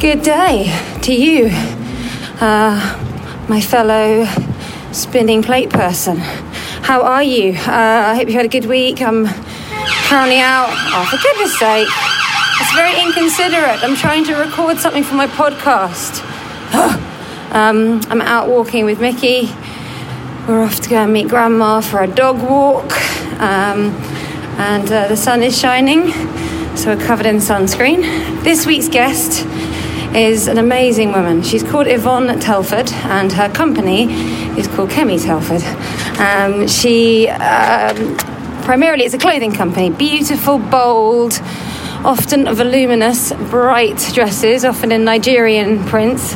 Good day to you, uh, my fellow spinning plate person. How are you? Uh, I hope you had a good week. I'm currently out. Oh, for goodness sake. It's very inconsiderate. I'm trying to record something for my podcast. um, I'm out walking with Mickey. We're off to go and meet Grandma for a dog walk. Um, and uh, the sun is shining, so we're covered in sunscreen. This week's guest is an amazing woman. She's called Yvonne Telford, and her company is called Kemi Telford. Um, she um, primarily it's a clothing company. Beautiful, bold, often voluminous, bright dresses, often in Nigerian prints.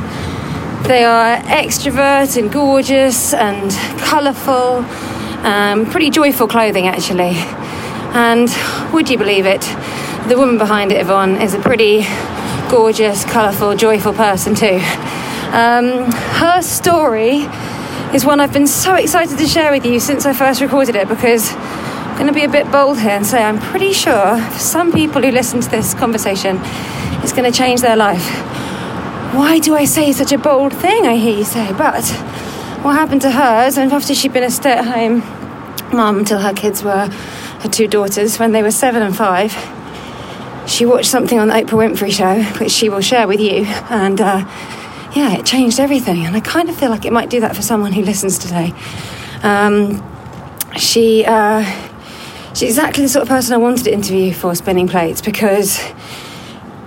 They are extrovert and gorgeous and colourful, um, pretty joyful clothing actually. And would you believe it? The woman behind it, Yvonne, is a pretty gorgeous, colourful, joyful person too. Um, her story is one I've been so excited to share with you since I first recorded it because I'm going to be a bit bold here and say I'm pretty sure for some people who listen to this conversation, it's going to change their life. Why do I say such a bold thing? I hear you say, but what happened to her is after she'd been a stay at home mum until her kids were her two daughters when they were seven and five she watched something on the Oprah Winfrey show, which she will share with you, and uh, yeah, it changed everything. And I kind of feel like it might do that for someone who listens today. Um, she, uh, she's exactly the sort of person I wanted to interview for Spinning Plates because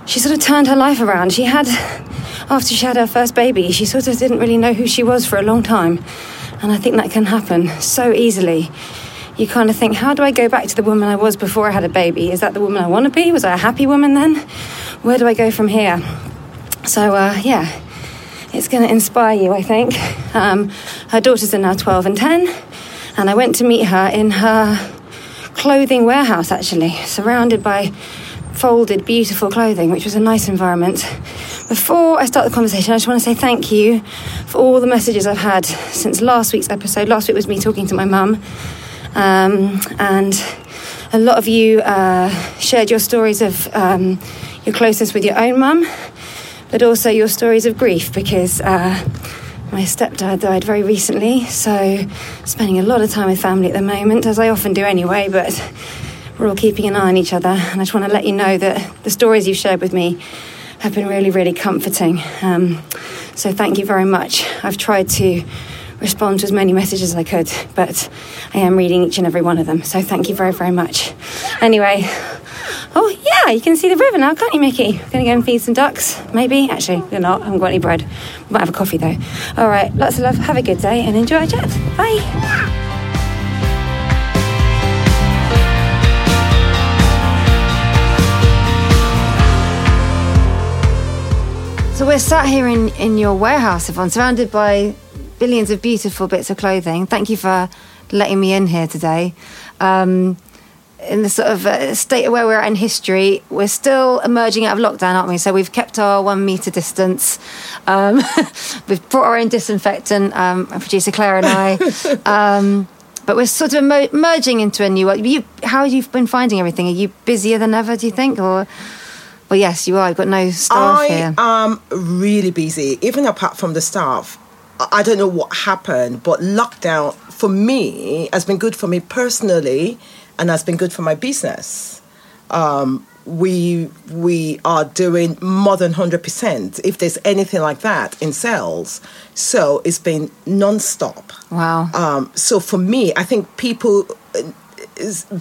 she sort of turned her life around. She had, after she had her first baby, she sort of didn't really know who she was for a long time. And I think that can happen so easily you kind of think, how do I go back to the woman I was before I had a baby? Is that the woman I want to be? Was I a happy woman then? Where do I go from here? So, uh, yeah, it's going to inspire you, I think. Um, her daughters are now 12 and 10, and I went to meet her in her clothing warehouse, actually, surrounded by folded, beautiful clothing, which was a nice environment. Before I start the conversation, I just want to say thank you for all the messages I've had since last week's episode. Last week was me talking to my mum um, and a lot of you uh, shared your stories of um, your closeness with your own mum, but also your stories of grief because uh, my stepdad died very recently. So, spending a lot of time with family at the moment, as I often do anyway, but we're all keeping an eye on each other. And I just want to let you know that the stories you've shared with me have been really, really comforting. Um, so thank you very much. I've tried to respond to as many messages as I could, but I am reading each and every one of them. So thank you very, very much. Anyway, oh yeah, you can see the river now, can't you, Mickey? Gonna go and feed some ducks, maybe. Actually, we're not. I haven't got any bread. Might have a coffee though. All right, lots of love. Have a good day and enjoy our chat. Bye. So we're sat here in, in your warehouse, Yvonne, surrounded by billions of beautiful bits of clothing. Thank you for letting me in here today. Um, in the sort of uh, state of where we're at in history, we're still emerging out of lockdown, aren't we? So we've kept our one metre distance. Um, we've brought our own disinfectant, um, producer Claire and I. Um, but we're sort of emer- merging into a new world. You, how have you been finding everything? Are you busier than ever, do you think? Or well, yes, you are. You've got no staff I here. am really busy, even apart from the staff. I don't know what happened, but lockdown for me has been good for me personally and has been good for my business. Um, we we are doing more than 100% if there's anything like that in sales. So it's been non-stop. Wow. Um, so for me, I think people uh,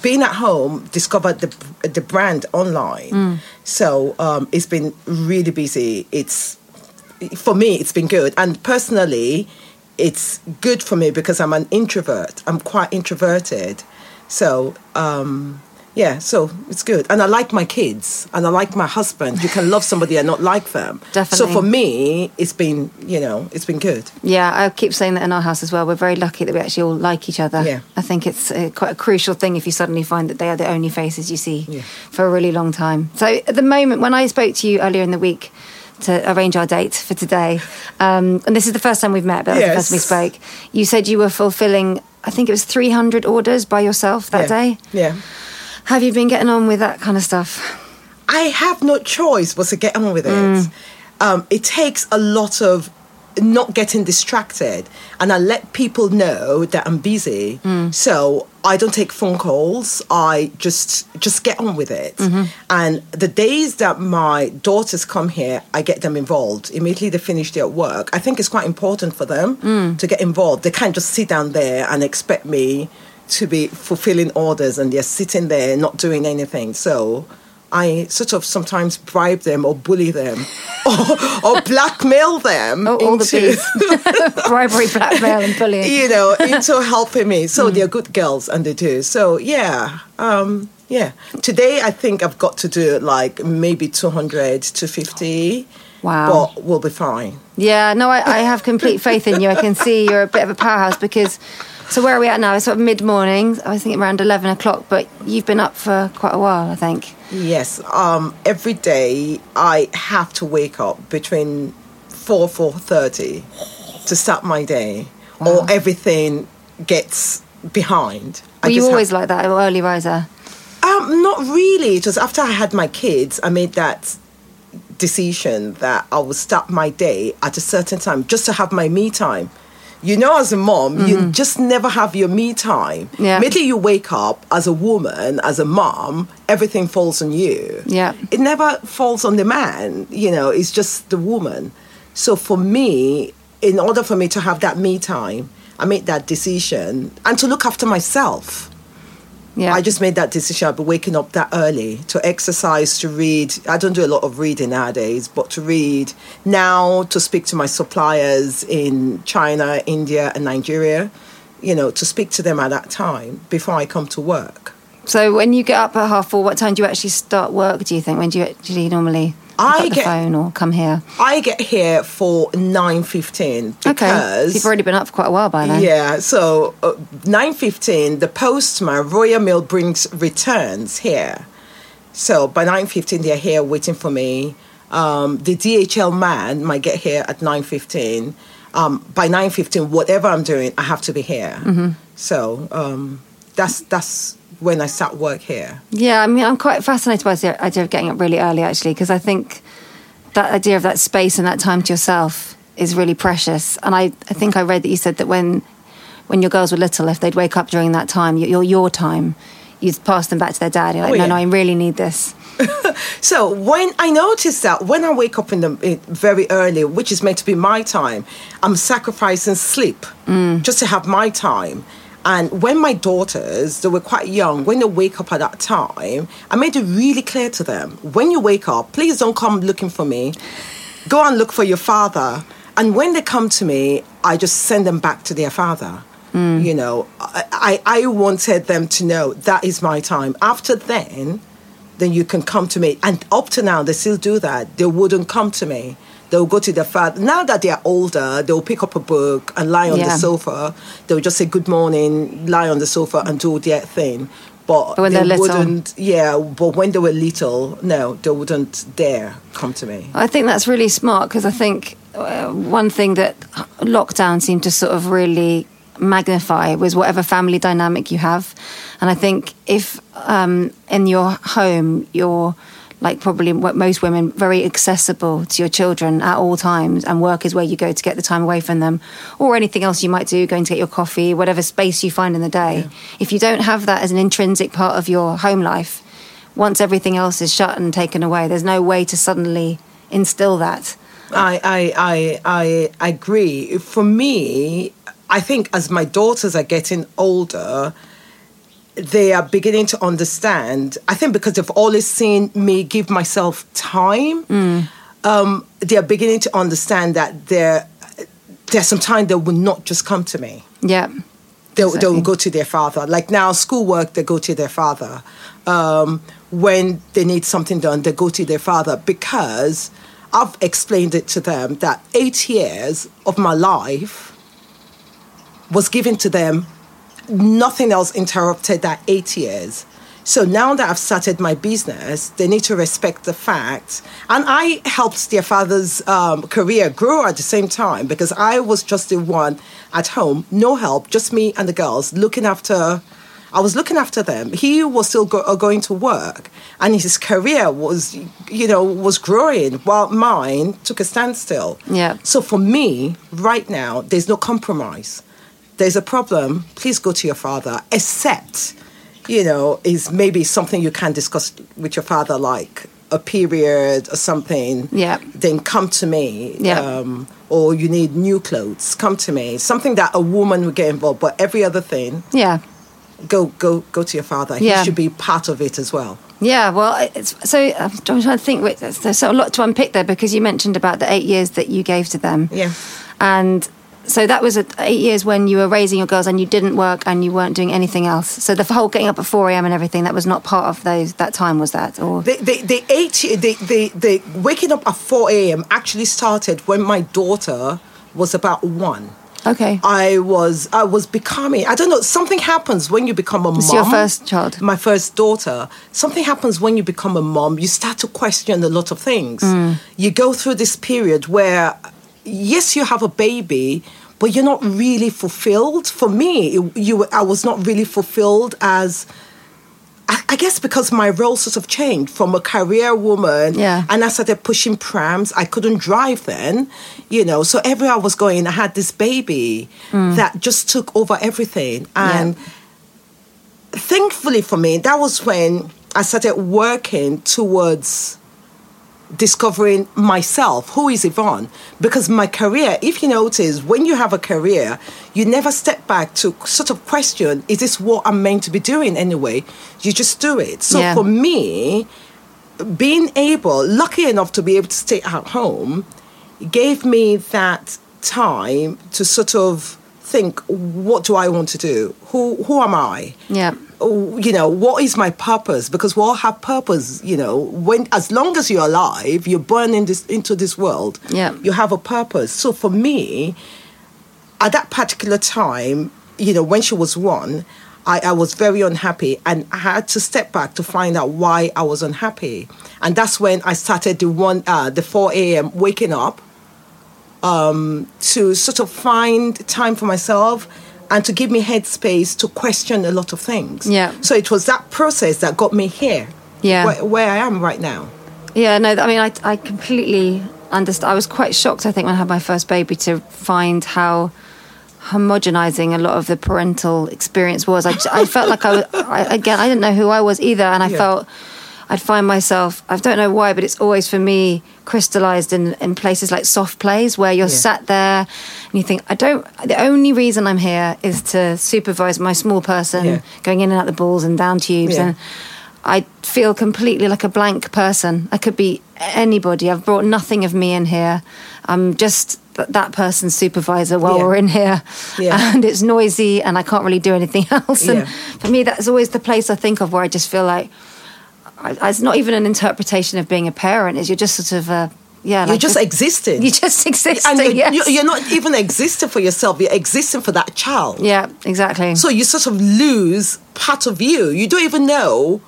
being at home discovered the the brand online. So um, it's been really busy. It's for me, it's been good, and personally, it's good for me because I'm an introvert. I'm quite introverted, so. Um, yeah, so it's good. And I like my kids and I like my husband. You can love somebody and not like them. Definitely. So for me, it's been, you know, it's been good. Yeah, I keep saying that in our house as well. We're very lucky that we actually all like each other. Yeah. I think it's uh, quite a crucial thing if you suddenly find that they are the only faces you see Yeah. for a really long time. So at the moment, when I spoke to you earlier in the week to arrange our date for today, um, and this is the first time we've met, but that's the first time we spoke, you said you were fulfilling, I think it was 300 orders by yourself that yeah. day. Yeah. Have you been getting on with that kind of stuff? I have no choice but to get on with it. Um, it takes a lot of not getting distracted, and I let people know that I'm busy. So I don't take phone calls. I just just get on with it. Mm-hmm. And the days that my daughters come here, I get them involved. Immediately they finish their work. I think it's quite important for them mm. to get involved. They can't just sit down there and expect me to be fulfilling orders and they're sitting there not doing anything. So I sort of sometimes bribe them or bully them or, or blackmail them Oh, all the into, P's. Bribery, blackmail, and bullying. you know, into helping me. So they're good girls and they do. So yeah, um, yeah. Today I think I've got to do like maybe 200 to 50. Wow. But we'll be fine. Yeah, no, I, I have complete faith in you. I can see you're a bit of a powerhouse because. So where are we at now? It's sort of mid morning. I was thinking around eleven o'clock, but you've been up for quite a while, I think. Yes. Um, every day I have to wake up between four four thirty to start my day, or everything gets behind. Were you have- always like that, an early riser? Um, not really. It was after I had my kids, I made that decision that I would start my day at a certain time just to have my me time. You know, as a mom, you just never have your me time. Mm-hmm. Yeah. Immediately you wake up as a woman, as a mom, everything falls on you. Yeah. It never falls on the man, you know, it's just the woman. So for me, in order for me to have that me time, I made that decision and to look after myself. Yeah, I just made that decision. I'll be waking up that early to exercise, to read. I don't do a lot of reading nowadays, but to read now, to speak to my suppliers in China, India, and Nigeria, you know, to speak to them at that time before I come to work. So when you get up at half four, what time do you actually start work? Do you think? When do you actually normally I get- phone or come here? I get here for nine fifteen Okay, because you've already been up for quite a while by then. Yeah, so uh, nine fifteen, the postman Royal Mail brings returns here. So by nine fifteen, they're here waiting for me. Um, the DHL man might get here at nine fifteen. Um, by nine fifteen, whatever I'm doing, I have to be here. Mm-hmm. So um, that's that's when I start work here. Yeah, I mean, I'm quite fascinated by the idea of getting up really early, actually, because I think that idea of that space and that time to yourself is really precious. And I, I think I read that you said that when when your girls were little, if they'd wake up during that time, your your, your time, you'd pass them back to their dad. You're like, Oh, no, yeah. no, I really need this. So when I notice that when I wake up in the in very early, which is meant to be my time, I'm sacrificing sleep mm. just to have my time. And when my daughters, they were quite young, when they wake up at that time, I made it really clear to them: when you wake up, please don't come looking for me. Go and look for your father. And when they come to me, I just send them back to their father. Mm. You know, I, I I wanted them to know that is my time. After then, then you can come to me. And up to now, they still do that. They wouldn't come to me. They'll go to their father. Now that they're older, they'll pick up a book and lie on the sofa. They'll just say good morning, lie on the sofa and do their thing. But, But when they they're little. wouldn't, yeah, but when they were little, no, they wouldn't dare come to me. I think that's really smart because I think uh, one thing that lockdown seemed to sort of really magnify was whatever family dynamic you have. And I think if um, in your home you're like probably what most women very accessible to your children at all times and work is where you go to get the time away from them or anything else you might do going to get your coffee whatever space you find in the day. If you don't have that as an intrinsic part of your home life once everything else is shut and taken away there's no way to suddenly instill that. I, I, I, I agree. For me, I think as my daughters are getting older, they are beginning to understand. I think because they've always seen me give myself time, um, they are beginning to understand that there, there's some time they will not just come to me yeah they'll, Exactly. they'll go to their father. Like now, schoolwork, they go to their father. Um, when they need something done, they go to their father because I've explained it to them that eight years of my life was given to them. Nothing else interrupted that eight years. So now that I've started my business, they need to respect the fact. And I helped their father's um, career grow at the same time because I was just the one at home, no help, just me and the girls looking after. I was looking after them. He was still go- uh, going to work, and his career was, you know, was growing while mine took a standstill. Yeah. So for me, right now, there's no compromise. There's a problem. Please go to your father, except, you know, is maybe something you can discuss with your father, like a period or something. Yeah. Then come to me. Yeah. Um, or you need new clothes. Come to me. Something that a woman would get involved. But every other thing, yeah go go go to your father. Yeah. He should be part of it as well. Yeah, well, it's, so I'm trying to think. wait, There's, there's a lot to unpick there because you mentioned about the eight years that you gave to them. Yeah. And so that was eight years when you were raising your girls and you didn't work and you weren't doing anything else. So the whole getting up at 4 a.m. and everything, that was not part of those that time, was that? Or The, the, the eight, the, the, the waking up at 4 a.m. actually started when my daughter was about one. Okay. I was I was becoming I don't know something happens when you become a It's mom. your first child? My first daughter. Something happens when you become a mom. You start to question a lot of things. Mm. You go through this period where yes you have a baby but you're not really fulfilled. For me, it- you I was not really fulfilled as I guess because my role sort of changed from a career woman, Yeah. and I started pushing prams. I couldn't drive then, you know. So everywhere I was going, I had this baby mm. that just took over everything. And thankfully for me, that was when I started working towards discovering myself. Who is Yvonne? Because my career, if you notice, when you have a career, you never step back to sort of question, is this what I'm meant to be doing anyway? You just do it. So Yeah. for me, being able, lucky enough to be able to stay at home, gave me that time to sort of think, what do I want to do? Who who am I? Yeah. Oh, You know, what is my purpose? Because we all have purpose. You know, when as long as you're alive, you're born in this into this world. Yeah. you have a purpose. So for me, at that particular time, you know, when she was one, I, I was very unhappy and I had to step back to find out why I was unhappy. And that's when I started the one uh, the 4 a.m. waking up um, to sort of find time for myself and to give me headspace to question a lot of things. Yeah. So it was that process that got me here. Yeah. Where, where I am right now. Yeah, no, I mean, I, I completely understand. I was quite shocked, I think, when I had my first baby to find how homogenizing a lot of the parental experience was. I, I felt like I, was, I again I didn't know who I was either, and I Yeah. felt I'd find myself I don't know why, but it's always for me crystallized in in places like soft plays where you're Yeah. sat there and you think I don't. The only reason I'm here is to supervise my small person Yeah. going in and out the balls and down tubes Yeah. and. I feel completely like a blank person. I could be anybody. I've brought nothing of me in here. I'm just that person's supervisor while Yeah. we're in here. Yeah. And it's noisy and I can't really do anything else. And Yeah. for me, that's always the place I think of where I just feel like it's not even an interpretation of being a parent, is you're just sort of, uh, yeah. You're like just this- existing. You're just existing, and you're, yes. you're, you're not even existing for yourself. You're existing for that child. Yeah, exactly. So you sort of lose part of you. You don't even know.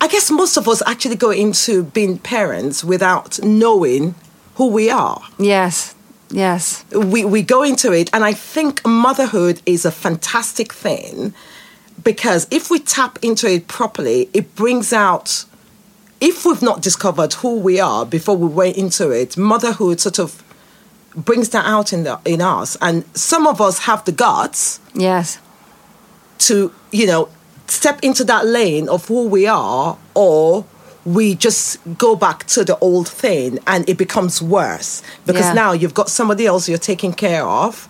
I guess most of us actually go into being parents without knowing who we are. yes, yes. We, we go into it, and I think motherhood is a fantastic thing because if we tap into it properly, it brings out. If we've not discovered who we are before we went into it, motherhood sort of brings that out in the, in us, and some of us have the guts Yes. to you know step into that lane of who we are or we just go back to the old thing and it becomes worse because Yeah. now you've got somebody else you're taking care of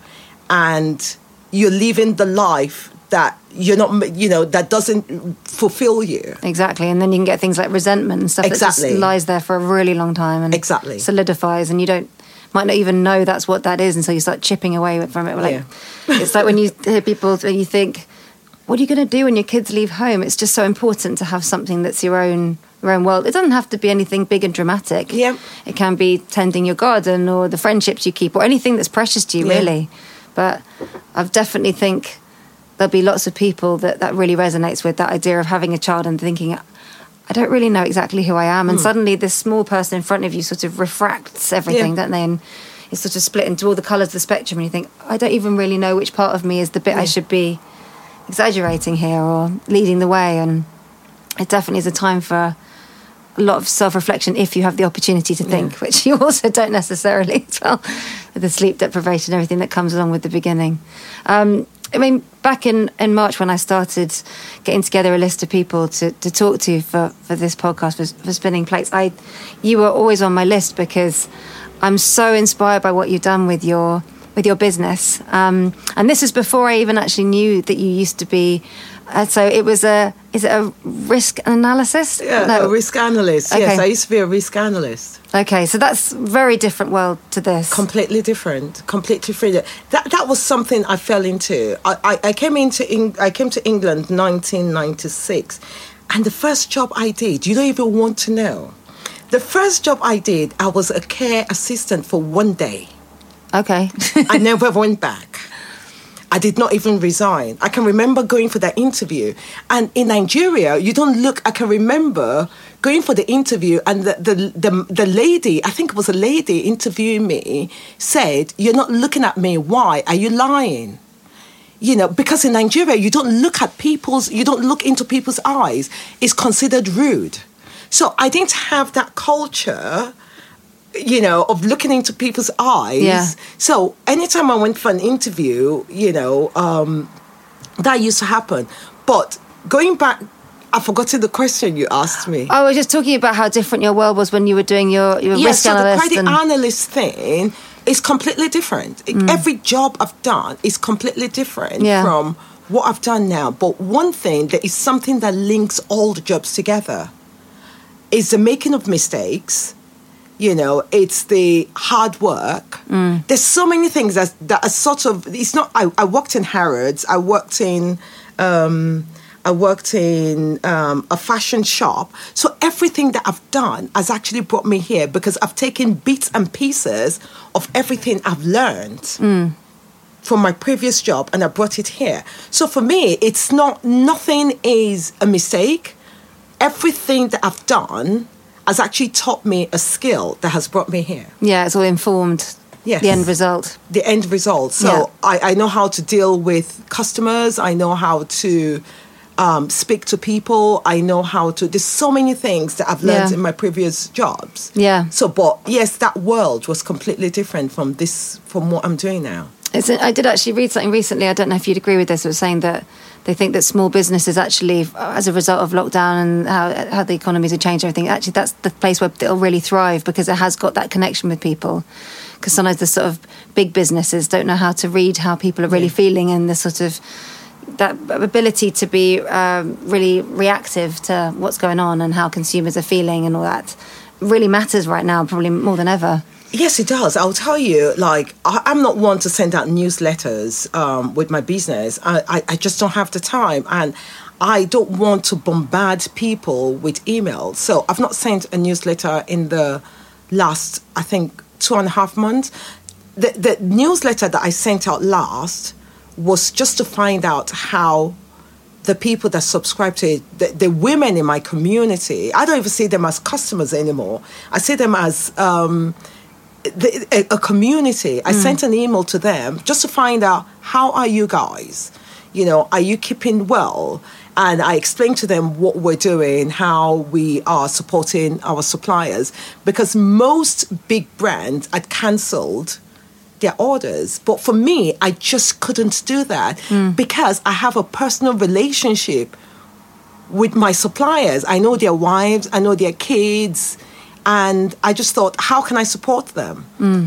and you're living the life that you're not you know that doesn't fulfill you Exactly, and then you can get things like resentment and stuff that just lies there for a really long time and Exactly. solidifies, and you don't might not even know that's what that is until you start chipping away from it. Like it's like when you hear people you think, "What are you going to do when your kids leave home?" It's just so important to have something that's your own your own world. It doesn't have to be anything big and dramatic. Yeah. it can be tending your garden or the friendships you keep or anything that's precious to you, Yeah. really. But I've definitely think there'll be lots of people that that really resonates with that idea of having a child and thinking I don't really know exactly who I am. And suddenly this small person in front of you sort of refracts everything Yeah. don't they? And it's sort of split into all the colours of the spectrum and you think I don't even really know which part of me is the bit I should be exaggerating here or leading the way. And it definitely is a time for a lot of self-reflection if you have the opportunity to think which you also don't necessarily as well with the sleep deprivation everything that comes along with the beginning. Um, I mean, back in, in March when I started getting together a list of people to, to talk to for, for this podcast for, for spinning plates, I you were always on my list because I'm so inspired by what you've done with your with your business. Um, and this is before I even actually knew that you used to be. Uh, so it was a is it a risk analysis? yeah a risk analyst. Yes i used to be a risk analyst. Okay, so that's very different world to this. completely different completely different. That that was something i fell into. I i, I came into Eng- i came to england 1996 and the first job i did you don't even want to know. The first job i did i was a care assistant for one day. Okay. i never went back I did not even resign. I can remember going for that interview. And in Nigeria, you don't look, I can remember going for the interview and the, the, the, the lady, I think it was a lady interviewing me, said, You're not looking at me. Why? Are you lying? You know, because in Nigeria, you don't look at people's, you don't look into people's eyes. It's considered rude. So I didn't have that culture you know, of looking into people's eyes. Yeah. So anytime I went for an interview, you know, um, that used to happen. But going back, I've forgotten the question you asked me. I was just talking about how different your world was when you were doing your, your yes, risk so the analyst. credit and- analyst thing is completely different. Every job I've done is completely different Yeah. from what I've done now. But one thing that is something that links all the jobs together is the making of mistakes. You know, it's the hard work. There's so many things that that are sort of. It's not. I, I worked in Harrods. I worked in. Um, I worked in um, a fashion shop. So everything that I've done has actually brought me here because I've taken bits and pieces of everything I've learned from my previous job and I brought it here. So for me, it's not, nothing is a mistake. Everything that I've done has actually taught me a skill that has brought me here. yeah, it's all informed. Yes. The end result. The end result. So Yeah. I, I know how to deal with customers. I know how to um, speak to people. I know how to. There's so many things that I've learned Yeah. in my previous jobs. Yeah. So, but yes, that world was completely different from this, from what I'm doing now. It's, I did actually read something recently. I don't know if you'd agree with this. It was saying that they think that small businesses actually, as a result of lockdown and how, how the economies have changed, everything. Actually, that's the place where it'll really thrive because it has got that connection with people. Because sometimes the sort of big businesses don't know how to read how people are really feeling and the sort of that ability to be um, really reactive to what's going on and how consumers are feeling and all that really matters right now, probably more than ever. Yes, it does. I'll tell you, like, I, I'm not one to send out newsletters um, with my business. I, I, I just don't have the time. And I don't want to bombard people with emails. So I've not sent a newsletter in the last, I think, two and a half months. The, the newsletter that I sent out last was just to find out how the people that subscribe to it, the, the women in my community, I don't even see them as customers anymore. I see them as um, the, a, a community. I mm. sent an email to them just to find out how are you guys? You know, are you keeping well? And I explained to them what we're doing, how we are supporting our suppliers, because most big brands had cancelled their orders. But for me, I just couldn't do that mm. because I have a personal relationship with my suppliers. I know their wives, I know their kids, and I just thought, how can I support them?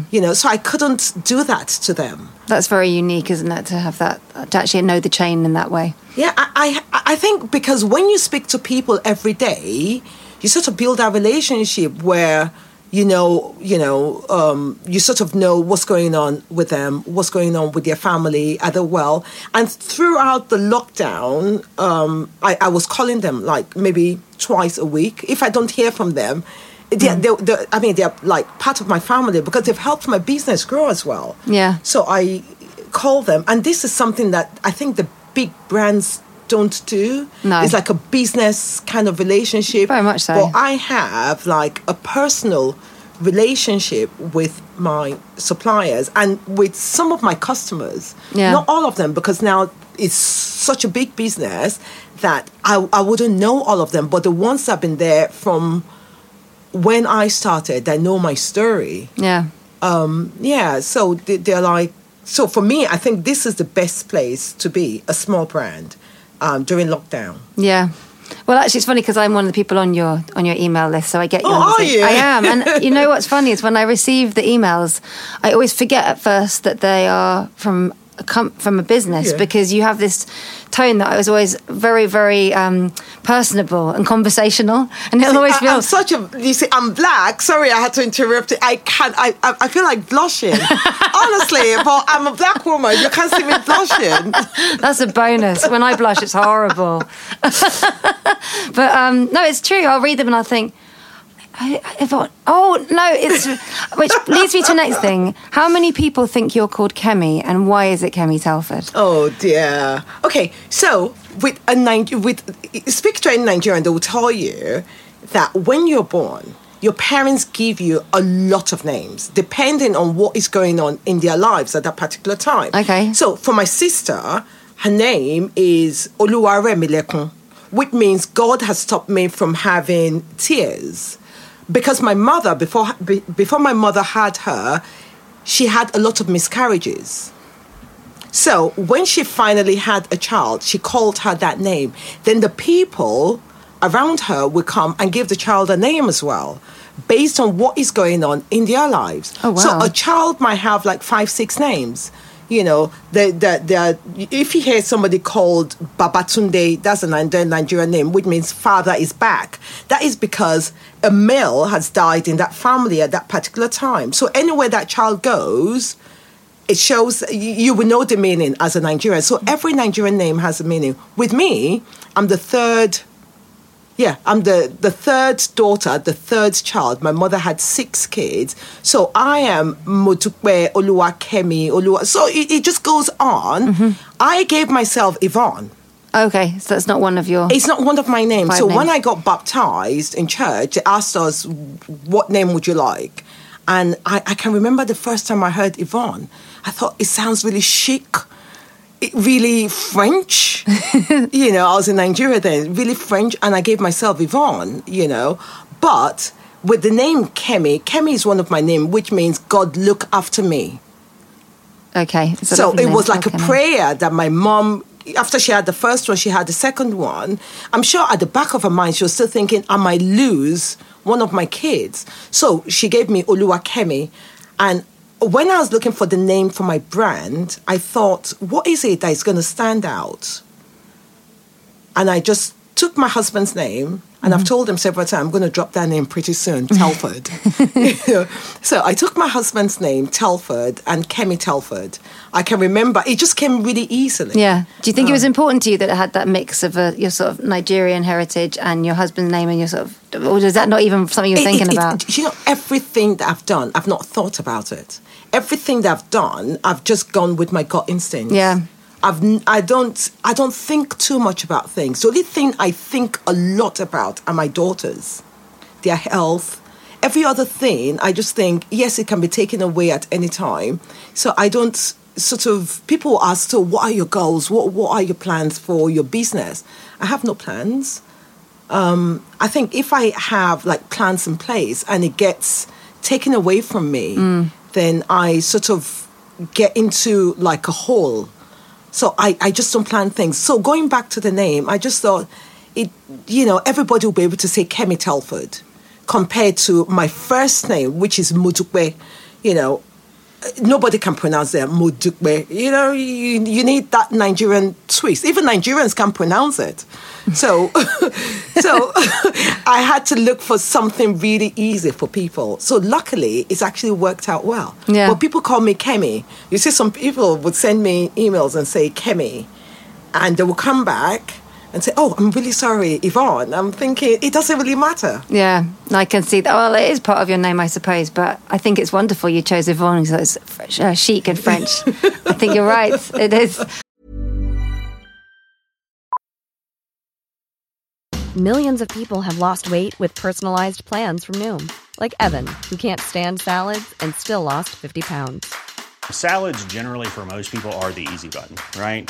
You know, so I couldn't do that to them. That's very unique, isn't it, to have that, to actually know the chain in that way? Yeah, I, I, I think because when you speak to people every day, you sort of build a relationship where you know, you know, um, you sort of know what's going on with them, what's going on with their family, are they well? And throughout the lockdown, um, I, I was calling them like maybe twice a week. If I don't hear from them, they're, hmm. they're, they're, I mean, they're like part of my family because they've helped my business grow as well. Yeah. So I call them, and this is something that I think the big brands don't do. No. It's like a business kind of relationship. Very much so. But I have like a personal relationship with my suppliers and with some of my customers. Yeah. Not all of them, because now it's such a big business that I, I wouldn't know all of them. But the ones that have been there from when I started, that know my story Yeah. Um, yeah so they- they're like so for me i think this is the best place to be a small brand um, during lockdown Yeah. Well, actually, it's funny because I'm one of the people on your on your email list, so I get you. Oh, are you? I am, and you know what's funny is when I receive the emails, I always forget at first that they are from a com- from a business Yeah. because you have this tone that I was always very, very um, personable and conversational, and it'll always I, feel. am such a you see i'm black sorry i had to interrupt it i can't i i, I feel like blushing honestly but i'm a black woman you can't see me blushing That's a bonus. When I blush, it's horrible. but um, no, it's true. I'll read them and I'll think, I, I thought, oh no, it's which leads me to the next thing. How many people think you're called Kemi, and why is it Kemi Telford? Oh dear. Okay, so with a with speak to a Nigerian, they will tell you that when you're born, your parents give you a lot of names depending on what is going on in their lives at that particular time. Okay. So for my sister, her name is Oluwaremilekun, which means God has stopped me from having tears. Because my mother, before be- before my mother had her, she had a lot of miscarriages. So when she finally had a child, she called her that name. Then the people around her would come and give the child a name as well, based on what is going on in their lives. Oh, wow. So a child might have like five, six names. You know, the, the, if you hear somebody called Babatunde, that's a Nigerian name, which means father is back. That is because a male has died in that family at that particular time. So anywhere that child goes, it shows you will know the meaning as a Nigerian. So every Nigerian name has a meaning. With me, I'm the third. Yeah, I'm the, the third daughter, the third child. My mother had six kids. So I am Motukwe, Oluwakemi, Oluwa. So it, it just goes on. Mm-hmm. I gave myself Yvonne. Okay, so that's not one of your. It's not one of my names. So when. I got baptized in church, they asked us, what name would you like? And I, I can remember the first time I heard Yvonne. I thought it sounds really chic, really French. you know, I was in Nigeria then, really French, and I gave myself Yvonne, you know. But with the name Kemi, Kemi is one of my names, which means God look after me. Okay. So it was like a prayer that my mom, after she had the first one, she had the second one. I'm sure at the back of her mind, she was still thinking, I might lose one of my kids. So she gave me Oluwakemi. And when I was looking for the name for my brand, I thought, what is it that is going to stand out? And I just took my husband's name, and I've mm-hmm. told him several times, I'm going to drop that name pretty soon, Telford. You know, so I took my husband's name, Telford, and Kemi Telford. I can remember, it just came really easily. Yeah. Do you think it was Um, important to you that it had that mix of uh, your sort of Nigerian heritage and your husband's name and your sort of, or is that not even something you're It- thinking it- it- about? you know, everything that I've done, I've not thought about it. Everything that I've done, I've just gone with my gut instinct. Yeah. I've I don't I don't think too much about things. The only thing I think a lot about are my daughters, their health. Every other thing, I just think yes, it can be taken away at any time. So I don't sort of people ask, so what are your goals? What what are your plans for your business? I have no plans. Um, I think if I have like plans in place and it gets taken away from me, then I sort of get into like a hole. So I, I just don't plan things. So going back to the name, I just thought it, you know, everybody will be able to say Kemi Telford compared to my first name, which is Mudukwe. You know, nobody can pronounce that Mudukwe. You know, you, you need that Nigerian twist. Even Nigerians can't pronounce it. So, so I had to look for something really easy for people. So luckily, it's actually worked out well. Yeah. But people call me Kemi. You see, some people would send me emails and say Kemi, and they will come back and say, "Oh, I'm really sorry, Yvonne." I'm thinking it doesn't really matter. Yeah, I can see that. Well, it is part of your name, I suppose, but I think it's wonderful you chose Yvonne because it's uh, chic and French. I think you're right. It is. Millions of people have lost weight with personalized plans from Noom, like Evan, who can't stand salads and still lost 50 pounds. Salads, generally, for most people, are the easy button, right?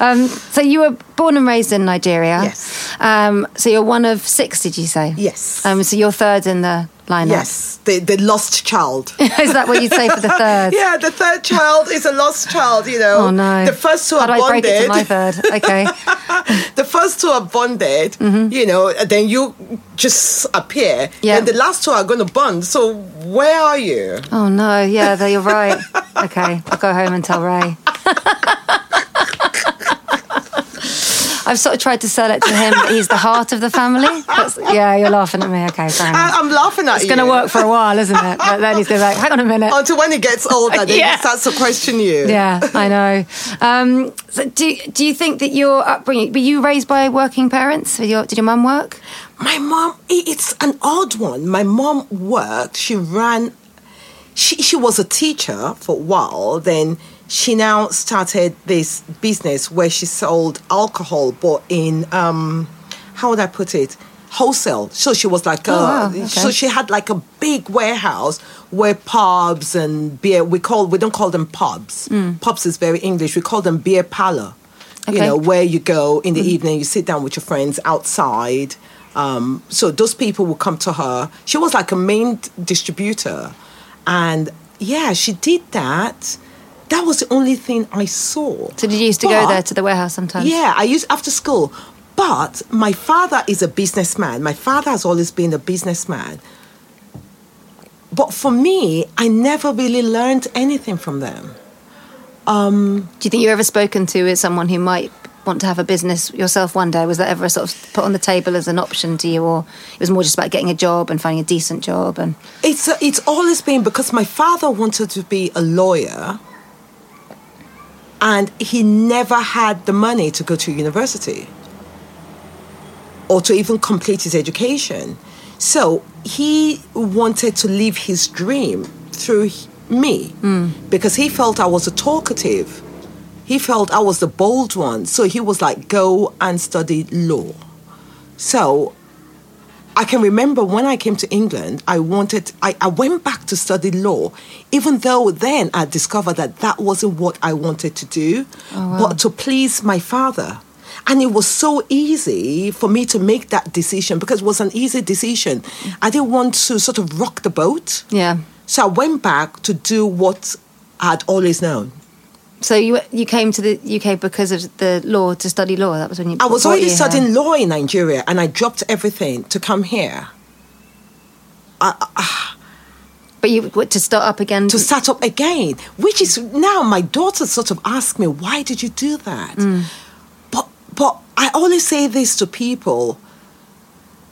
Um, so you were born and raised in Nigeria. Yes. Um, so you're one of six, did you say? Yes. Um, so you're third in the lineup. Yes, the the lost child. Is that what you'd say for the third? yeah, the third child is a lost child. You know. Oh no! The first two How are do I break bonded. it to my third? Okay. the first two are bonded. You know, then you just appear. Mm-hmm. Yeah. And the last two are going to bond. So where are you? Oh no! Yeah, you're right. Okay, I'll go home and tell Ray. I've sort of tried to sell it to him that he's the heart of the family. That's, yeah, you're laughing at me. Okay. I, I'm laughing at It's you. It's going to work for a while, isn't it? But then he's going to be like, hang on a minute. Until when he gets older, then Yeah. he starts to question you. Yeah, I know. Um, so do, do you think that your upbringing, were you raised by working parents? Did your, did your mum work? My mom, it's an odd one. My mom worked, she ran, she, she was a teacher for a while. Then she now started this business where she sold alcohol, but in, um, how would I put it? wholesale. So she was like, a, Oh, wow, okay. so she had like a big warehouse where pubs and beer. We call we don't call them pubs. Pubs is very English. We call them beer parlor. You Mm. Okay. Mm. know where you go in the evening, you sit down with your friends outside. Um, so those people would come to her. She was like a main distributor, and yeah, she did that. That was the only thing I saw. So did you used to go there to the warehouse sometimes? yeah, I used after school. But my father is a businessman. My father has always been a businessman. But for me, I never really learned anything from them. Um, Do you think you ever spoken to someone who might want to have a business yourself one day? Was that ever sort of put on the table as an option to you, or it was more just about getting a job and finding a decent job? And It's it's always been because my father wanted to be a lawyer, and he never had the money to go to university or to even complete his education. So he wanted to live his dream through me hmm. because he felt I was a talkative. He felt I was the bold one. So he was like, go and study law. So I can remember when I came to England, I wanted, I, I went back to study law, even though then I discovered that that wasn't what I wanted to do, oh, but to please my father. And it was so easy for me to make that decision because it was an easy decision. I didn't want to sort of rock the boat. yeah, So I went back to do what I'd always known. So you you came to the UK because of the law to study law. That was when you. I was already studying law in Nigeria and I dropped everything to come here. Ah. but you to start up again. to start up again, which is now my daughter sort of asked me, why did you do that? Mm. But but I always say this to people.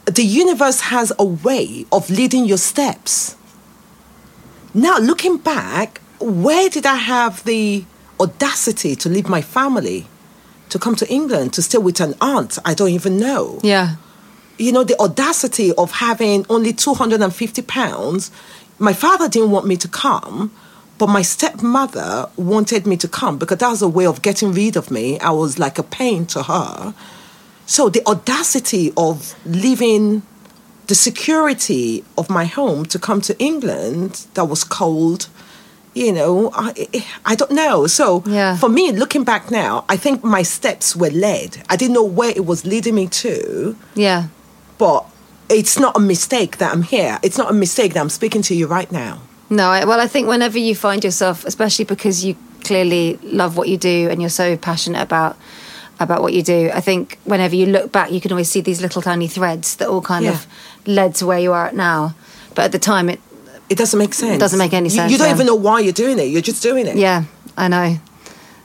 The universe has a way of leading your steps. Now looking back, where did I have the audacity to leave my family to come to England to stay with an aunt I don't even know? yeah, you know, the audacity of having only 250 pounds. My father didn't want me to come, but my stepmother wanted me to come because that was a way of getting rid of me. I was like a pain to her. So the audacity of leaving the security of my home to come to England that was cold, you know, I, I don't know. So Yeah. for me, looking back now, I think my steps were led. I didn't know where it was leading me to yeah. but it's not a mistake that I'm here. It's not a mistake that I'm speaking to you right now. No, I, well, I think whenever you find yourself, especially because you clearly love what you do and you're so passionate about about what you do, I think whenever you look back, you can always see these little tiny threads that all kind Yeah. of led to where you are at now. But at the time, it It doesn't make sense. It doesn't make any sense, You, don't yeah. even know why you're doing it. You're just doing it. yeah, I know.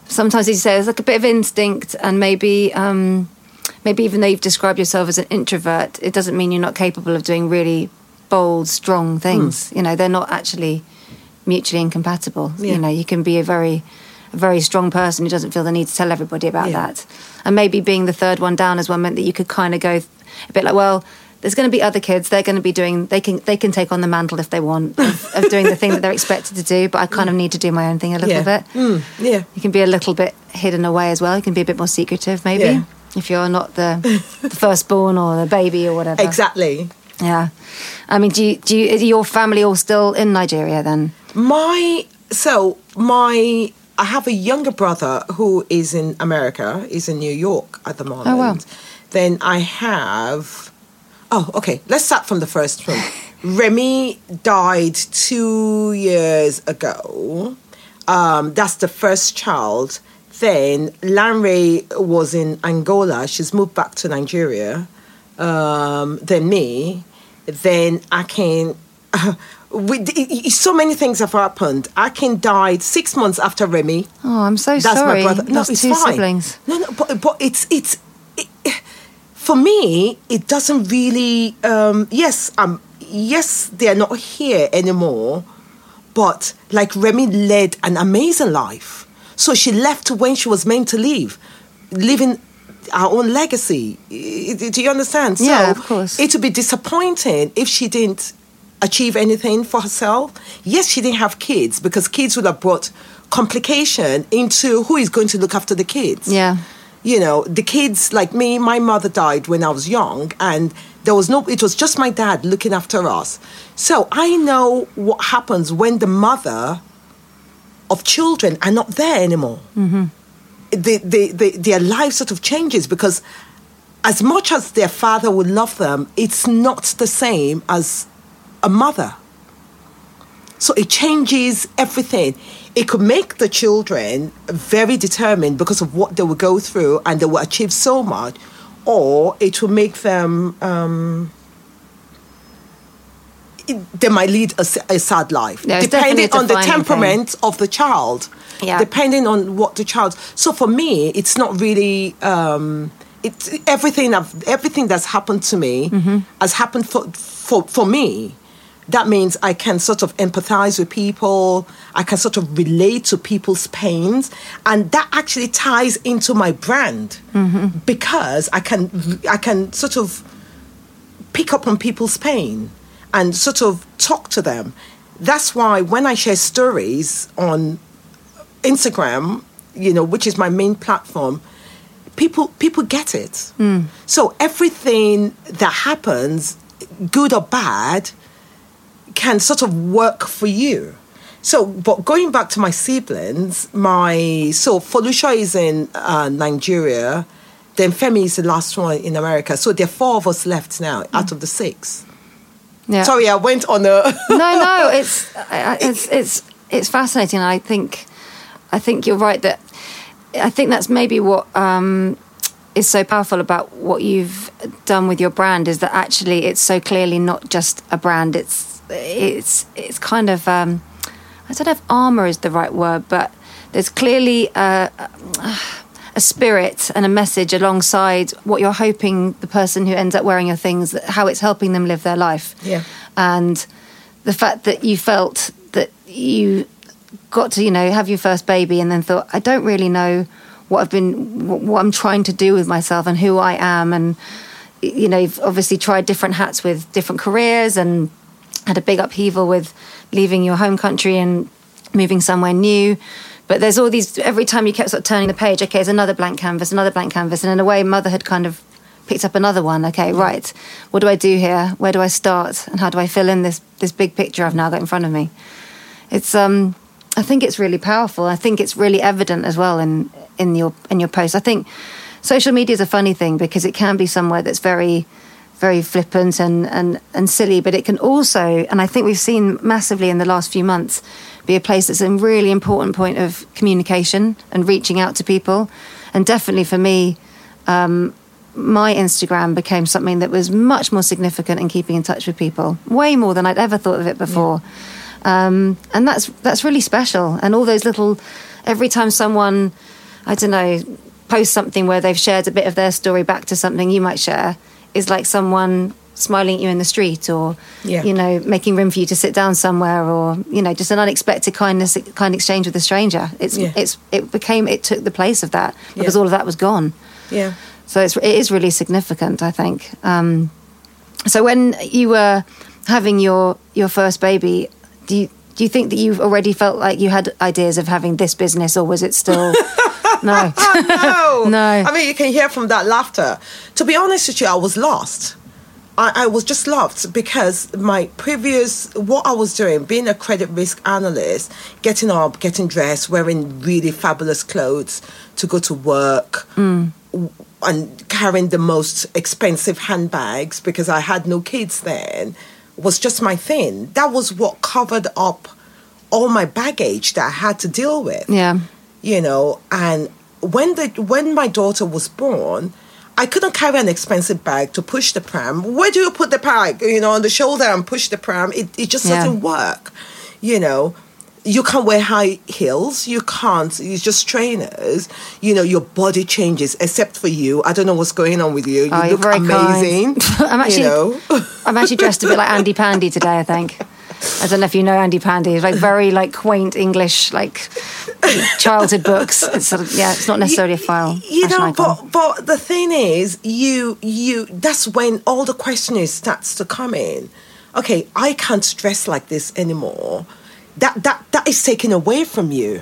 Sometimes, you say, there's like a bit of instinct, and maybe um, maybe even though you've described yourself as an introvert, it doesn't mean you're not capable of doing really bold, strong things. Hmm. You know, they're not actually mutually incompatible. Yeah. You know, you can be a very a very strong person who doesn't feel the need to tell everybody about Yeah. that. And maybe being the third one down as well meant that you could kind of go a bit like, well, there's going to be other kids. They're going to be doing. They can they can take on the mantle if they want of, of doing the thing that they're expected to do. But I kind of need to do my own thing a little Yeah. bit. Mm, yeah. You can be a little bit hidden away as well. You can be a bit more secretive, maybe, Yeah. if you're not the, the firstborn or the baby or whatever. Exactly. Yeah. I mean, do you, do you, is your family all still in Nigeria then? My so my I have a younger brother who is in America. He's in New York at the moment. Oh, wow. Then I have. Oh, okay. Let's start from the first one. Remy died two years ago. Um, that's the first child. Then Lanre was in Angola. She's moved back to Nigeria. Um, then me. Then Akin. we, i- i- so many things have happened. Akin died six months after Remy. Oh, I'm so That's sorry. That's my brother. No, Lost it's two fine. siblings. No, no, but, but it's it's it, for me. It doesn't really. Um, yes, um, yes, they are not here anymore. But like Remy led an amazing life, so she left when she was meant to leave, leaving our own legacy. Do you understand? So Yeah, of course. It would be disappointing if she didn't achieve anything for herself. Yes, she didn't have kids because kids would have brought complication into who is going to look after the kids. Yeah. You know, the kids like me, my mother died when I was young, and there was no. It was just my dad looking after us. So I know what happens when the mother of children are not there anymore. Mm-hmm. The, the, the, their life sort of changes because as much as their father would love them, it's not the same as a mother. So it changes everything. It could make the children very determined because of what they will go through and they will achieve so much, or it will make them. Um, they might lead a sad life, depending on the defining thing. temperament of the child. Yeah. Depending on what the child. So for me, it's not really. Um, it's everything. I've, everything that's happened to me Mm-hmm. has happened for for for me. That means I can sort of empathize with people. I can sort of relate to people's pains, and that actually ties into my brand Mm-hmm. because I can I can sort of pick up on people's pain and sort of talk to them. That's why when I share stories on Instagram, you know, which is my main platform, people people get it. So everything that happens, good or bad, can sort of work for you. So, but going back to my siblings, my so Felusha is in uh, Nigeria, then Femi is the last one in America. So there are four of us left now out of the six. Yeah. Sorry, I went on a. no, no, it's I- it's it's it's fascinating. I think I think you're right that I think that's maybe what um, is so powerful about what you've done with your brand is that actually it's so clearly not just a brand. It's it's it's kind of um, I don't know if armor is the right word, but there's clearly a, a spirit and a message alongside what you're hoping the person who ends up wearing your things, how it's helping them live their life Yeah. and the fact that you felt that you got to you know have your first baby and then thought i don't really know what i've been what, what i'm trying to do with myself and who i am and you know you've obviously tried different hats with different careers and had a big upheaval with leaving your home country and moving somewhere new. But there's all these every time you kept sort of turning the page okay there's another blank canvas another blank canvas. And in a way motherhood kind of picked up another one. Okay right what do i do here? Where do i start? And how do i fill in this this big picture i've now got in front of me? It's um i think it's really powerful. I think it's really evident as well in in your in your post. i think social media is a funny thing because it can be somewhere that's very very flippant and, and, and silly, but it can also, and I think we've seen massively in the last few months, be a place that's a really important point of communication and reaching out to people. And definitely for me, um, my Instagram became something that was much more significant in keeping in touch with people, way more than I'd ever thought of it before. Um, and that's that's really special. And all those little, every time someone, I don't know, posts something where they've shared a bit of their story back to something you might share, is like someone smiling at you in the street or Yeah. you know making room for you to sit down somewhere or you know just an unexpected kindness kind exchange with a stranger it's Yeah. it's it became it took the place of that because Yeah. all of that was gone Yeah. so it's, it is really significant, I think. Um, so when you were having your your first baby, do you do you think that you've already felt like you had ideas of having this business, or was it still no? no, No. I mean, you can hear from that laughter. To be honest with you, I was lost. I, I was just lost because my previous, what I was doing, being a credit risk analyst, getting up, getting dressed, wearing really fabulous clothes to go to work, w- and carrying the most expensive handbags because I had no kids then, was just my thing. That was what covered up all my baggage that I had to deal with yeah, you know and when the when my daughter was born i couldn't carry an expensive bag to push the pram where do you put the bag you know on the shoulder and push the pram it, it just Yeah. doesn't work you know you can't wear high heels you can't it's just trainers you know your body changes except for you i don't know what's going on with you you Oh, you're look very amazing. I'm actually, you know I'm actually dressed a bit like Andy Pandy today. I think. I don't know if you know Andy Pandy. It's like very like quaint English, like childhood books. It's sort of yeah. It's not necessarily a file. you know but but the thing is you you that's when all the questioning starts to come in okay i can't dress like this anymore that that that is taken away from you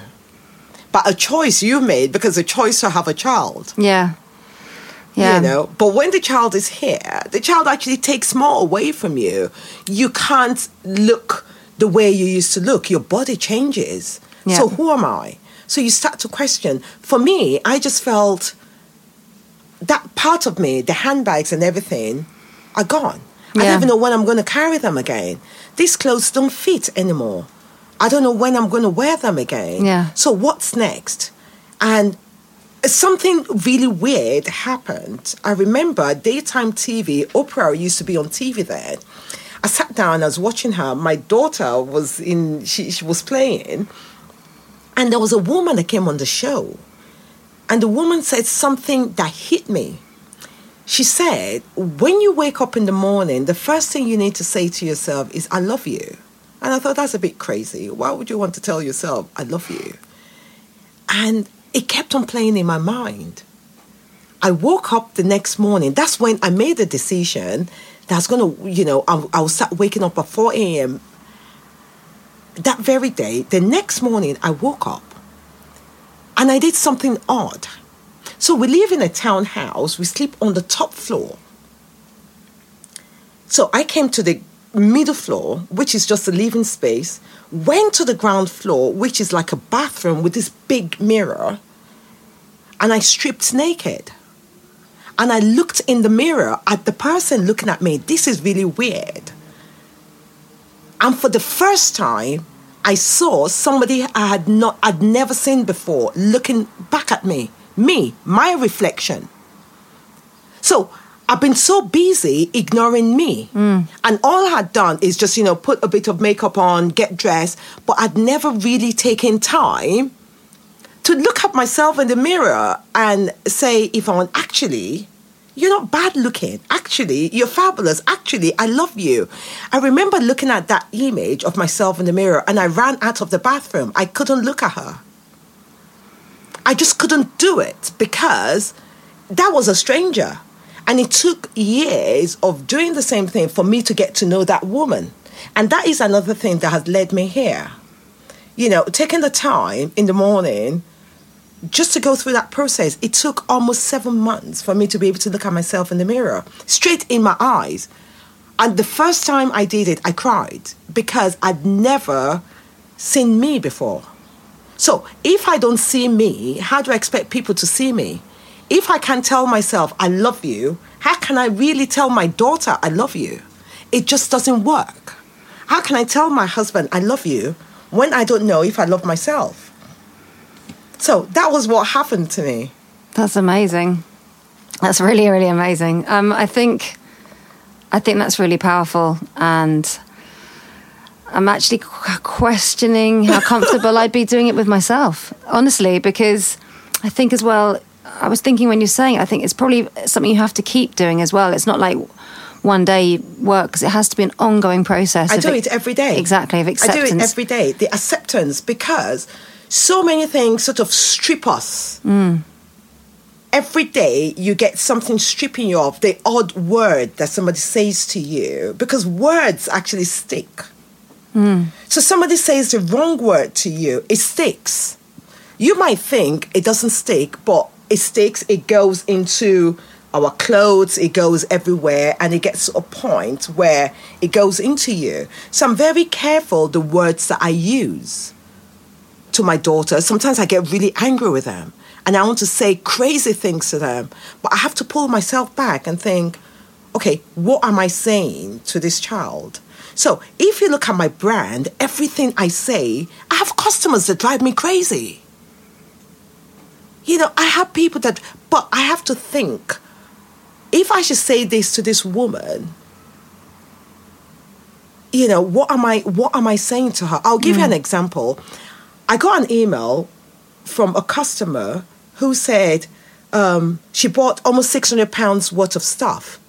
but a choice you made because a choice to have a child. Yeah. Yeah. You know, but when the child is here, the child actually takes more away from you. You can't look the way you used to look. Your body changes. Yeah. So who am I? So you start to question. For me, I just felt that part of me, the handbags and everything, are gone. I don't even know when I'm going to carry them again. These clothes don't fit anymore. I don't know when I'm going to wear them again. Yeah. So what's next? And something really weird happened. I remember daytime TV, Oprah used to be on TV then. I sat down, I was watching her. My daughter was in, she, she was playing. And there was a woman that came on the show. And the woman said something that hit me. She said, when you wake up in the morning, the first thing you need to say to yourself is, I love you. And I thought that's a bit crazy. Why would you want to tell yourself, I love you? And it kept on playing in my mind. I woke up the next morning. That's when I made the decision that I was going to, you know, I, I start waking up at 4 a.m. That very day, the next morning, I woke up and I did something odd. So we live in a townhouse, we sleep on the top floor. So I came to the middle floor, which is just a living space, went to the ground floor, which is like a bathroom with this big mirror, and I stripped naked. And I looked in the mirror at the person looking at me. This is really weird. And for the first time, I saw somebody I had not I'd never seen before looking back at me. Me, my reflection. So I've been so busy ignoring me. Hmm. And all I had done is just, you know, put a bit of makeup on, get dressed, but I'd never really taken time to look at myself in the mirror and say, Yvonne, actually, you're not bad looking. Actually, you're fabulous. Actually, I love you. I remember looking at that image of myself in the mirror and I ran out of the bathroom. I couldn't look at her. I just couldn't do it because that was a stranger. And it took years of doing the same thing for me to get to know that woman. And that is another thing that has led me here. You know, taking the time in the morning just to go through that process, it took almost seven months for me to be able to look at myself in the mirror, straight in my eyes. And the first time I did it, I cried because I'd never seen me before. So if I don't see me, how do I expect people to see me? If I can't tell myself I love you, how can I really tell my daughter I love you? It just doesn't work. How can I tell my husband I love you when I don't know if I love myself? So that was what happened to me. That's amazing. That's really, really amazing. Um, I think, I think that's really powerful, and I'm actually questioning how comfortable I'd be doing it with myself, honestly, because I think as well. I was thinking when you're saying, it, I think it's probably something you have to keep doing as well. It's not like one day work because it has to be an ongoing process. I do ac- it every day. Exactly of acceptance. I do it every day. The acceptance because so many things sort of strip us. Mm. Every day you get something stripping you of the odd word that somebody says to you because words actually stick. Mm. So somebody says the wrong word to you, it sticks. You might think it doesn't stick, but it sticks, it goes into our clothes, it goes everywhere, and it gets to a point where it goes into you. So I'm very careful the words that I use to my daughter. Sometimes I get really angry with them and I want to say crazy things to them, but I have to pull myself back and think, okay, what am I saying to this child? So if you look at my brand, everything I say, I have customers that drive me crazy. You know, I have people that, but I have to think if I should say this to this woman, you know, what am I what am I saying to her? I'll give you an example. I got an email from a customer who said um, she bought almost six hundred pounds worth of stuff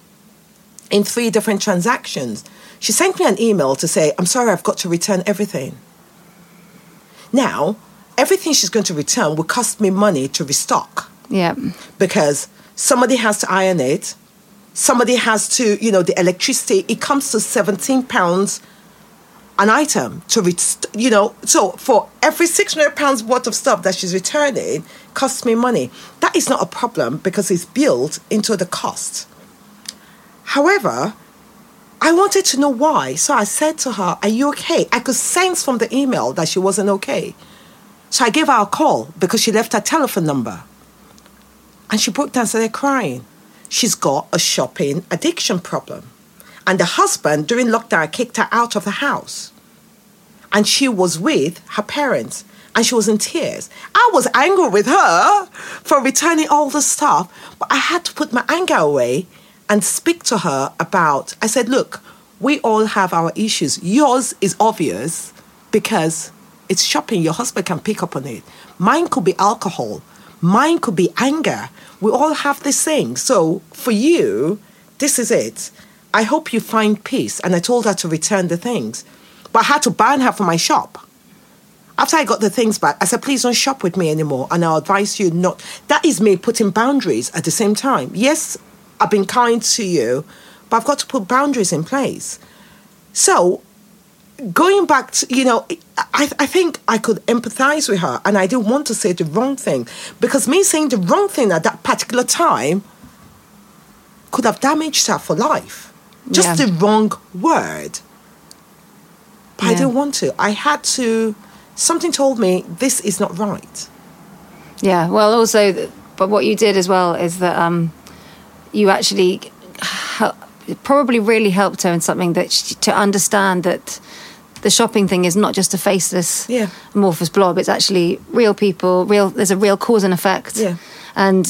in three different transactions. She sent me an email to say, "I'm sorry, I've got to return everything." Now, everything she's going to return will cost me money to restock. Yeah. because somebody has to iron it, somebody has to, you know, the electricity. It comes to seventeen pounds an item to ret- you know. So for every 600 pounds worth of stuff that she's returning costs me money. That is not a problem because it's built into the cost. However i wanted to know why. So i said to her are you okay? I could sense from the email that she wasn't okay so i gave her a call because she left her telephone number and she broke down and started crying she's got a shopping addiction problem and the husband, during lockdown, kicked her out of the house. And she was with her parents and she was in tears. I was angry with her for returning all the stuff, but I had to put my anger away and speak to her about. I said, Look, we all have our issues. Yours is obvious because it's shopping. Your husband can pick up on it. Mine could be alcohol. Mine could be anger. We all have this thing. So for you, this is it. I hope you find peace. And I told her to return the things. But I had to ban her from my shop. After I got the things back, I said, please don't shop with me anymore. And I'll advise you not. That is me putting boundaries at the same time. Yes, I've been kind to you, but I've got to put boundaries in place. So, going back to, you know, I, I think I could empathize with her and I didn't want to say the wrong thing because me saying the wrong thing at that particular time could have damaged her for life just Yeah. the wrong word. But I didn't want to. I had to. Something told me this is not right. Yeah. Well, also, but what you did as well is that um, you actually probably really helped her in something that she, to understand that the shopping thing is not just a faceless Yeah. amorphous blob. It's actually real people. Real. There's a real cause and effect. Yeah. And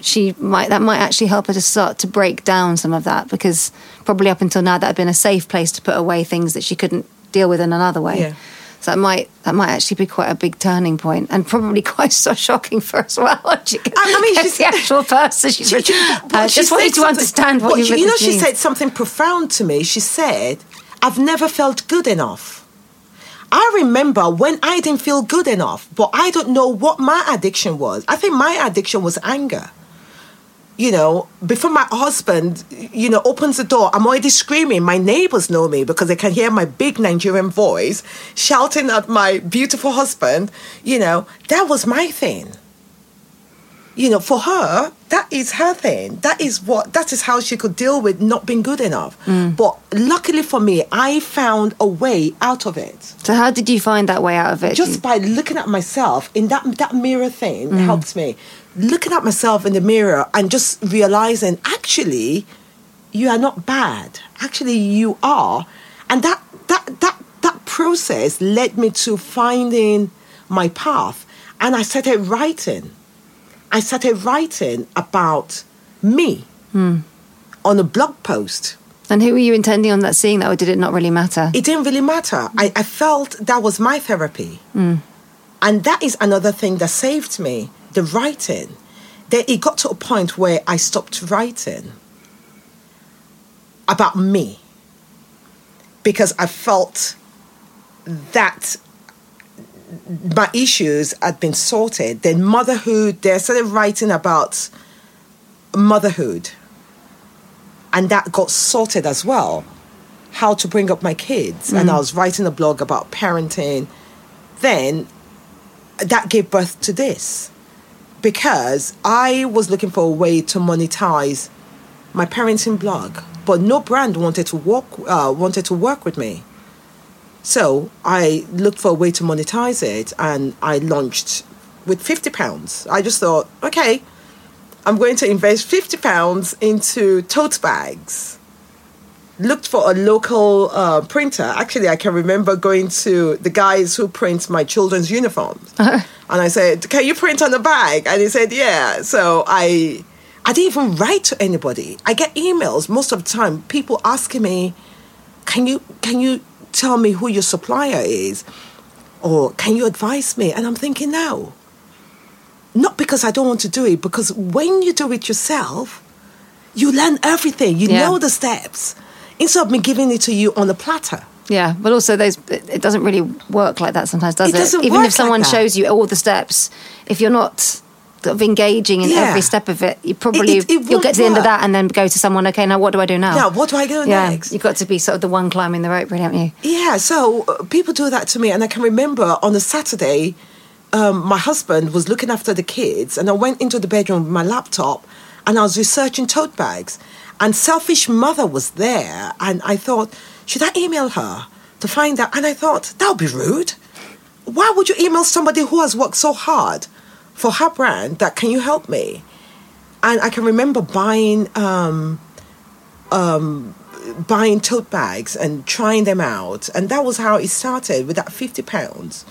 she might that might actually help her to start to break down some of that because probably up until now that had been a safe place to put away things that she couldn't deal with in another way. Yeah. So that might that might actually be quite a big turning point and probably quite so shocking for as well. She I- mean, she's- the actual person. She's She- she- I uh, she just want said you to understand what but you you know, she said something profound to me. She said, "I've never felt good enough." I remember when I didn't feel good enough, but I don't know what my addiction was. I think my addiction was anger. You know, before my husband, you know, opens the door, I'm already screaming. My neighbors know me because they can hear my big Nigerian voice shouting at my beautiful husband. You know, that was my thing you know, for her, that is her thing. That is what that is how she could deal with not being good enough. Mm. But luckily for me, I found a way out of it. So how did you find that way out of it? Just by looking at myself in that that mirror thing mm. helps me. Looking at myself in the mirror and just realizing actually you are not bad. Actually you are. And that that that that process led me to finding my path. And I started writing. I started writing about me hmm. on a blog post. and who were you intending on that seeing that, or did it not really matter? It didn't really matter. I, I felt that was my therapy. Hmm. And that is another thing that saved me the writing. That it got to a point where I stopped writing about me because I felt that my issues had been sorted. Then motherhood, they started writing about motherhood. And that got sorted as well. How to bring up my kids. And I was writing a blog about parenting. Then that gave birth to this. Because I was looking for a way to monetize my parenting blog, but no brand wanted to work uh, wanted to work with me. So I looked for a way to monetize it, and I launched with fifty pounds. I just thought, okay, I'm going to invest fifty pounds into tote bags. Looked for a local uh, printer. Actually, I can remember going to the guys who print my children's uniforms, and I said, "Can you print on the bag?" And he said, "Yeah." So I, I didn't even write to anybody. I get emails most of the time. People asking me, "Can you can you tell me who your supplier is, or can you advise me?" And I'm thinking, no. Not because I don't want to do it, because when you do it yourself, you learn everything. You Yeah. know the steps. Instead of me giving it to you on a platter. Yeah, but also those it doesn't really work like that sometimes, does It it? Even if someone like shows you all the steps, if you're not of engaging in Yeah. every step of it, you probably It- it- it you'll get to the end of that and then go to someone. Okay, now what do I do now? Now, what do I do yeah, next? you've got to be sort of the one climbing the rope, really, haven't you? Yeah, so uh, people do that to me, and I can remember on a Saturday, um, my husband was looking after the kids, and I went into the bedroom with my laptop, and I was researching tote bags, and Selfish Mother was there, and I thought, should I email her to find out? And I thought that would be rude. Why would you email somebody who has worked so hard for her brand that can you help me? And I can remember buying. Um, um, buying tote bags and trying them out and that was how it started with that 50 pounds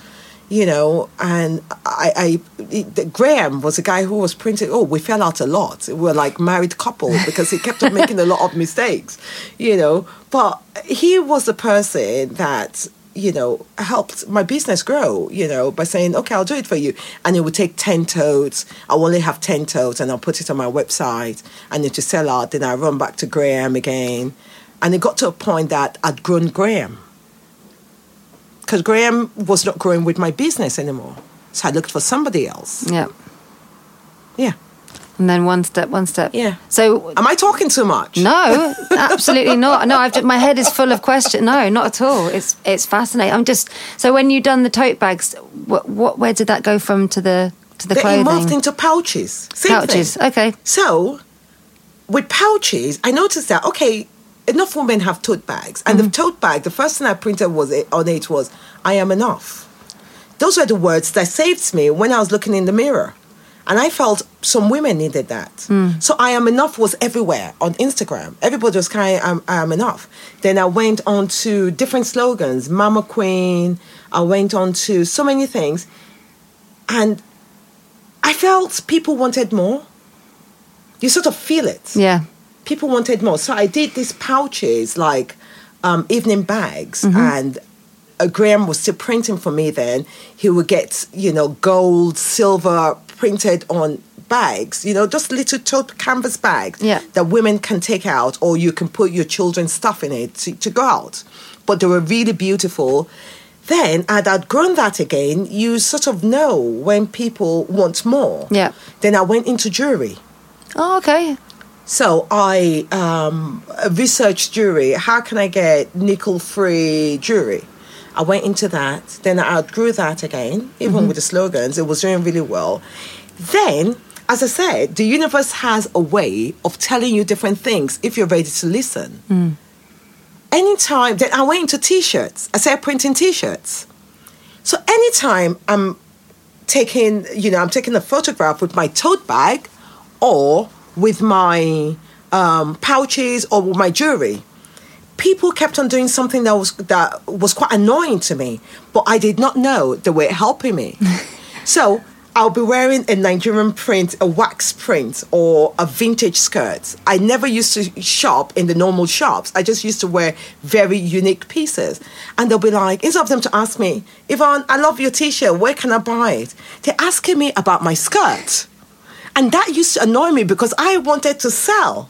you know and i i it, graham was a guy who was printing oh we fell out a lot we were like married couple because he kept on making a lot of mistakes you know but he was the person that you know helped my business grow you know by saying okay i'll do it for you and it would take 10 totes i'll only have 10 totes and i'll put it on my website and it to sell out then i run back to graham again and it got to a point that I'd grown Graham. Because Graham was not growing with my business anymore. So I looked for somebody else. Yeah. Yeah. And then one step, one step. Yeah. So Am I talking too much? No, absolutely not. No, I've just, my head is full of questions. No, not at all. It's it's fascinating. I'm just so when you done the tote bags, what, what where did that go from to the to the Then it clothing moved into pouches. Same pouches? Thing. Okay, So with pouches, I noticed that, okay, enough women have tote bags. And Mm-hmm. the tote bag, the first thing I printed was it, on it was, I am enough. Those were the words that saved me when I was looking in the mirror. And I felt some women needed that. Mm. So I am enough was everywhere on Instagram. Everybody was crying, I'm, I am enough. Then I went on to different slogans, Mama Queen. I went on to so many things. And I felt people wanted more. You sort of feel it yeah, people wanted more. So I did these pouches, like um, evening bags, and uh, Graham was still printing for me then. He would get, you know, gold, silver printed on bags, you know, just little tote canvas bags Yeah. that women can take out, or you can put your children's stuff in it to, to go out. But they were really beautiful. Then, I'd outgrown that again. You sort of know when people want more. Yeah. Then I went into jewelry. Oh, okay. So I um, researched jewelry. How can I get nickel-free jewelry? I went into that. Then I outgrew that again, even with the slogans. It was doing really well. Then, as I said, the universe has a way of telling you different things if you're ready to listen. Anytime, then I went into t-shirts. I started printing t-shirts. So anytime I'm taking, you know, I'm taking a photograph with my tote bag or with my um, pouches or with my jewelry, people kept on doing something that was that was quite annoying to me, but I did not know they were helping me. so I'll be wearing a Nigerian print, a wax print, or a vintage skirt. I never used to shop in the normal shops. I just used to wear very unique pieces. And they'll be like, instead of them to ask me, Yvonne, I love your t-shirt, where can I buy it? They're asking me about my skirt. And that used to annoy me because I wanted to sell.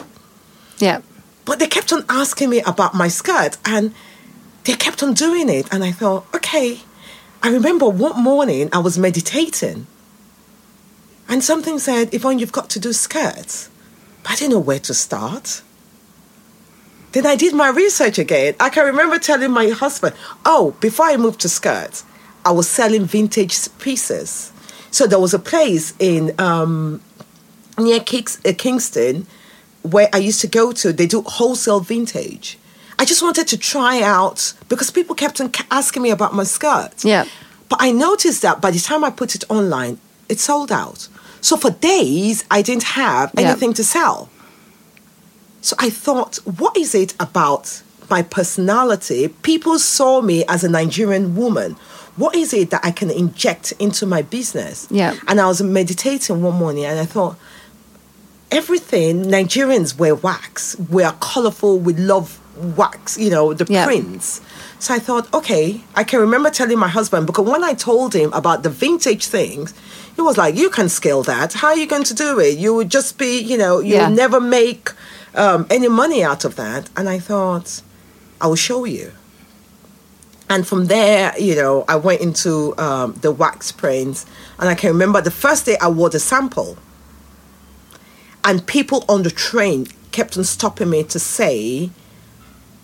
Yeah. But they kept on asking me about my skirt and they kept on doing it. And I thought, okay. I remember one morning I was meditating and something said, Yvonne, you've got to do skirts. But I didn't know where to start. Then I did my research again. I can remember telling my husband, oh, before I moved to skirts, I was selling vintage pieces. So there was a place in um, near Kings- uh, Kingston where I used to go to. They do wholesale vintage. I just wanted to try out because people kept on asking me about my skirt. Yeah. But I noticed that by the time I put it online, it sold out. So for days, I didn't have Yeah. anything to sell. So I thought, what is it about my personality? People saw me as a Nigerian woman. What is it that I can inject into my business? Yeah. And I was meditating one morning and I thought, everything, Nigerians wear wax. We are colorful, we love wax, you know, the Yeah. prints. So I thought, okay, I can remember telling my husband because when I told him about the vintage things, he was like, you can scale that. How are you going to do it? You would just be, you know, you'll Yeah. never make um, any money out of that. And I thought, I will show you. And from there, you know, I went into um, the wax prints, and I can remember the first day I wore the sample, and people on the train kept on stopping me to say,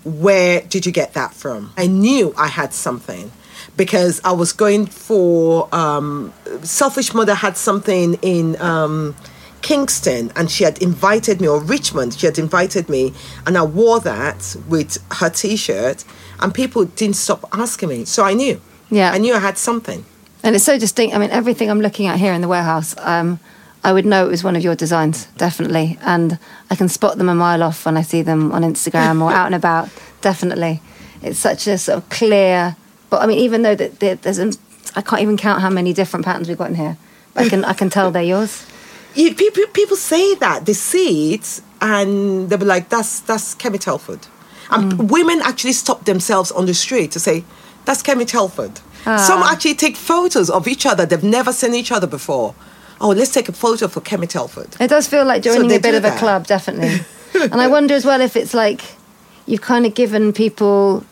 "Where did you get that from?" I knew I had something because I was going for um, Selfish Mother had something in um, Kingston, and she had invited me, or Richmond, she had invited me, and I wore that with her T-shirt, and people didn't stop asking me, so I knew. Yeah. I knew I had something. And it's so distinct. I mean, everything I'm looking at here in the warehouse, um, I would know it was one of your designs, definitely. And I can spot them a mile off when I see them on Instagram or out and about, definitely. It's such a sort of clear. But I mean, even though that there- there's, I can't even count how many different patterns we've got in here. I can, I can tell they're yours. You, people, people say that they see it and they'll be like, "That's that's Kemi Telford," and mm. women actually stop themselves on the street to say, "That's Kemi Telford." Ah. Some actually take photos of each other; they've never seen each other before. Oh, let's take a photo for Kemi Telford. It does feel like joining they a bit of a club, definitely. and I wonder as well if it's like you've kind of given people,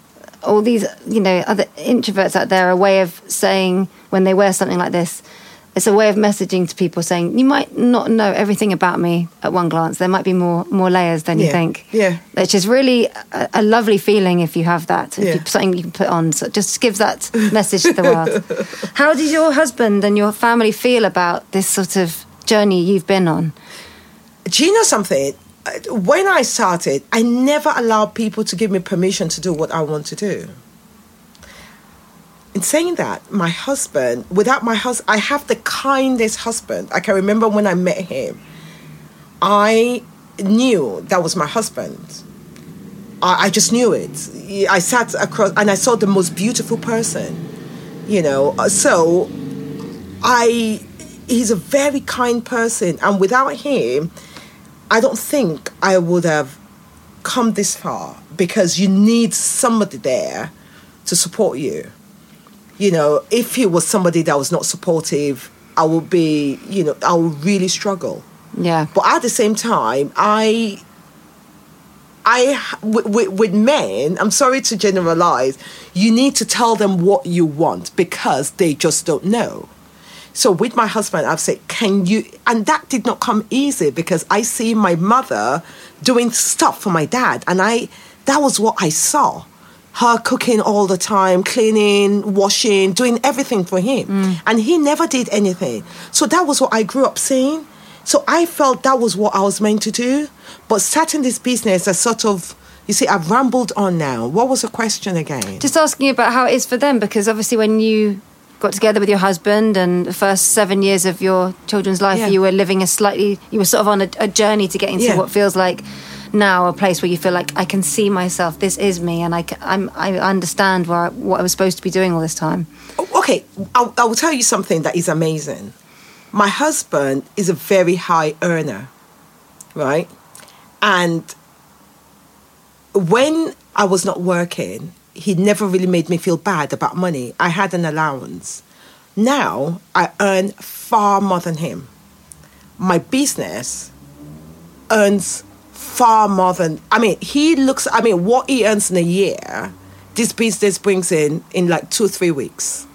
all these, you know, other introverts out there, a way of saying when they wear something like this, it's a way of messaging to people saying, you might not know everything about me at one glance. There might be more more layers than you think. yeah. Which is really a, a lovely feeling if you have that. If Yeah. you, something you can put on. So just gives that message to the world. How did your husband and your family feel about this sort of journey you've been on? Do you know something? When I started, I never allowed people to give me permission to do what I want to do. In saying that, my husband, without my husband, I have the kindest husband. I can remember when I met him, I knew that was my husband. I, I just knew it. I sat across and I saw the most beautiful person, you know. Uh, So I, he's a very kind person, and without him, I don't think I would have come this far because you need somebody there to support you. You know, if he was somebody that was not supportive, I would be, you know, I would really struggle. Yeah. But at the same time, I, I with, with, with men, I'm sorry to generalize, you need to tell them what you want because they just don't know. So with my husband, I've said, can you? And that did not come easy because I see my mother doing stuff for my dad, and I that was what I saw. Her cooking all the time, cleaning, washing, doing everything for him. Mm. And he never did anything. So that was what I grew up seeing. So I felt that was what I was meant to do. But starting this business, I sort of, you see, I've rambled on now. What was the question again? Just asking about how it is for them, because obviously when you got together with your husband and the first seven years of your children's life, Yeah. you were living a slightly, you were sort of on a, a journey to getting to Yeah. what feels like now a place where you feel like I can see myself. This is me, and I, I'm, I understand where, what I was supposed to be doing all this time. Oh, okay, I, I will tell you something that is amazing. My husband is a very high earner, right? And when I was not working, he never really made me feel bad about money. I had an allowance. Now I earn far more than him. My business earns far more than I mean, he looks I mean, what he earns in a year, this business brings in in like two, three weeks.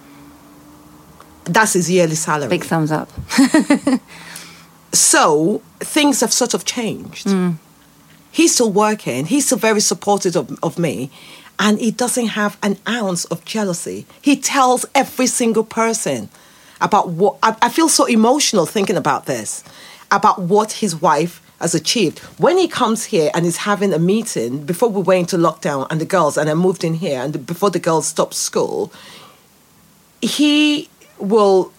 That's his yearly salary. Big thumbs up. So things have sort of changed. Mm. He's still working. He's still very supportive of, of me. And he doesn't have an ounce of jealousy. He tells every single person about what I, I feel so emotional thinking about this, about what his wife has achieved. When he comes here and is having a meeting before we went into lockdown and the girls and I moved in here and before the girls stopped school, he will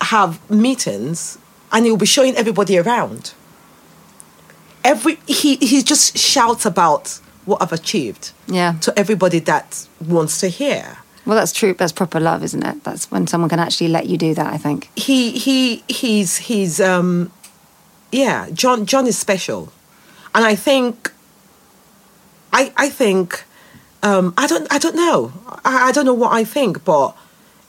have meetings and he'll be showing everybody around. Every he he just shouts about what I've achieved Yeah. to everybody that wants to hear. Well, that's true. That's proper love, isn't it? That's when someone can actually let you do that, I think. He he he's he's um yeah, John John is special. And I think I I think um I don't I don't know. I, I don't know what I think, but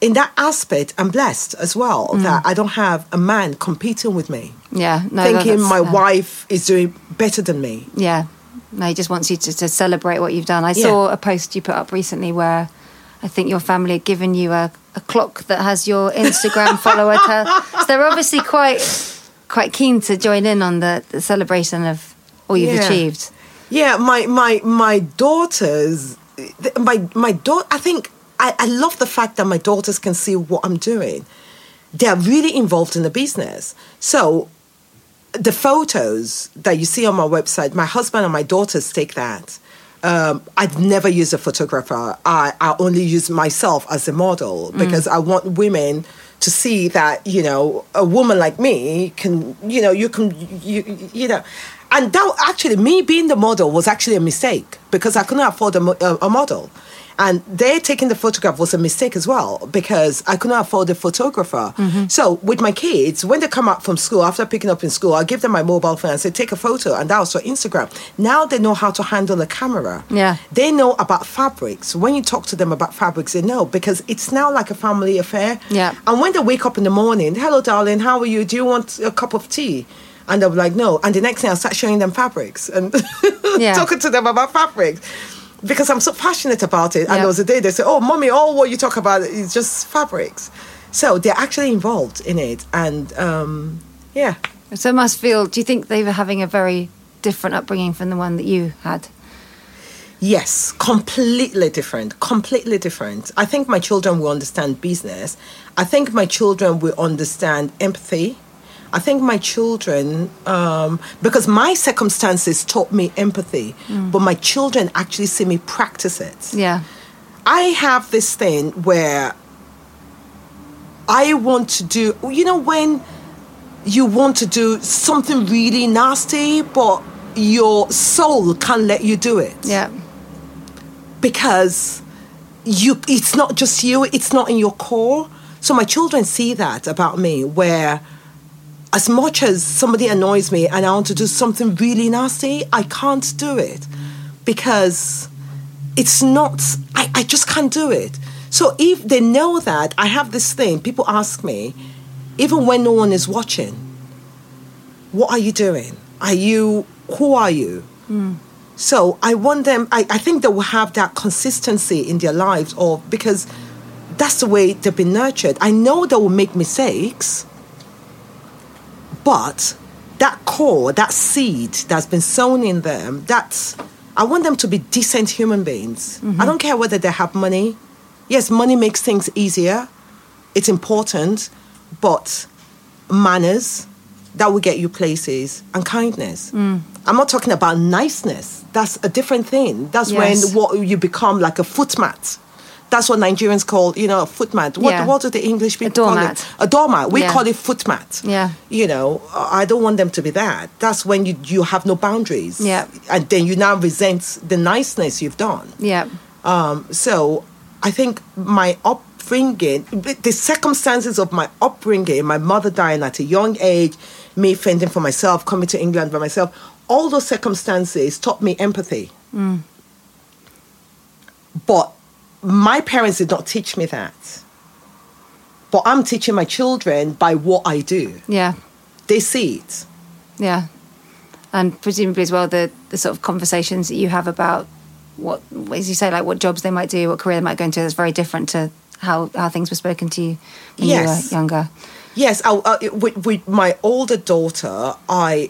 in that aspect I'm blessed as well that I don't have a man competing with me. Yeah. No, thinking that's, my uh, wife is doing better than me. Yeah. No, he just wants you to, to celebrate what you've done. I Yeah. saw a post you put up recently where I think your family had given you a, a clock that has your Instagram follower. So they're obviously quite quite keen to join in on the, the celebration of all you've Yeah. achieved. Yeah, my my my daughters, my my daughter. I think I, I love the fact that my daughters can see what I'm doing. They're really involved in the business. So the photos that you see on my website, my husband and my daughters take that. Um, I'd never use a photographer. I, I only use myself as a model because I want women to see that you know a woman like me can you know you can you you know and that actually me being the model was actually a mistake because I couldn't afford a, a, a model and their taking the photograph was a mistake as well because I couldn't afford a photographer. Mm-hmm. So with my kids, when they come out from school after picking up in school, I give them my mobile phone and say take a photo, and that was for Instagram. Now they know how to handle a camera. Yeah. they know about fabrics. When you talk to them about fabrics, they know because it's now like a family affair. Yeah. and when they wake up in the morning, hello darling, how are you? Do you want a cup of tea? And they'll be like, no. And the next thing I'll start showing them fabrics and Yeah. talking to them about fabrics because I'm so passionate about it. And Yeah. there was a day they said, "Oh, mommy, all what you talk about is just fabrics." So they're actually involved in it, and um, yeah, So it must feel. Do you think they were having a very different upbringing from the one that you had? yes, completely different, completely different. I think my children will understand business. I think my children will understand empathy. I think my children, um, because my circumstances taught me empathy, but my children actually see me practice it. Yeah. I have this thing where I want to do, you know, when you want to do something really nasty, but your soul can't let you do it Yeah. because you it's not just you it's not in your core so my children see that about me where as much as somebody annoys me and i want to do something really nasty i can't do it because it's not I, I just can't do it. So if they know that i have this thing people ask me even when no one is watching what are you doing? Are you who are you? Hmm. So I want them, I, I think they will have that consistency in their lives or because that's the way they've been nurtured. I know they will make mistakes, but that core, that seed that's been sown in them, that's, I want them to be decent human beings. I mm-hmm. don't care whether they have money. Yes, money makes things easier, it's important, but manners that will get you places and kindness. Mm. I'm not talking about niceness. That's a different thing. That's Yes. when what you become like a footmat. That's what Nigerians call, you know, a footmat. What, Yeah. what do the English people call it? A doormat. We Yeah. call it footmat. Yeah. You know, I don't want them to be that. That's when you you have no boundaries. Yeah. And then you now resent the niceness you've done. Yeah. Um, so I think my upbringing, the circumstances of my upbringing, my mother dying at a young age, me fending for myself, coming to England by myself, all those circumstances taught me empathy. But my parents did not teach me that. But I'm teaching my children by what I do. Yeah. They see it. Yeah. And presumably as well the, the sort of conversations that you have about what as you say, like what jobs they might do, what career they might go into is very different to how, how things were spoken to you when Yes. you were younger. Yes, oh, uh, I, I, with, with my older daughter, I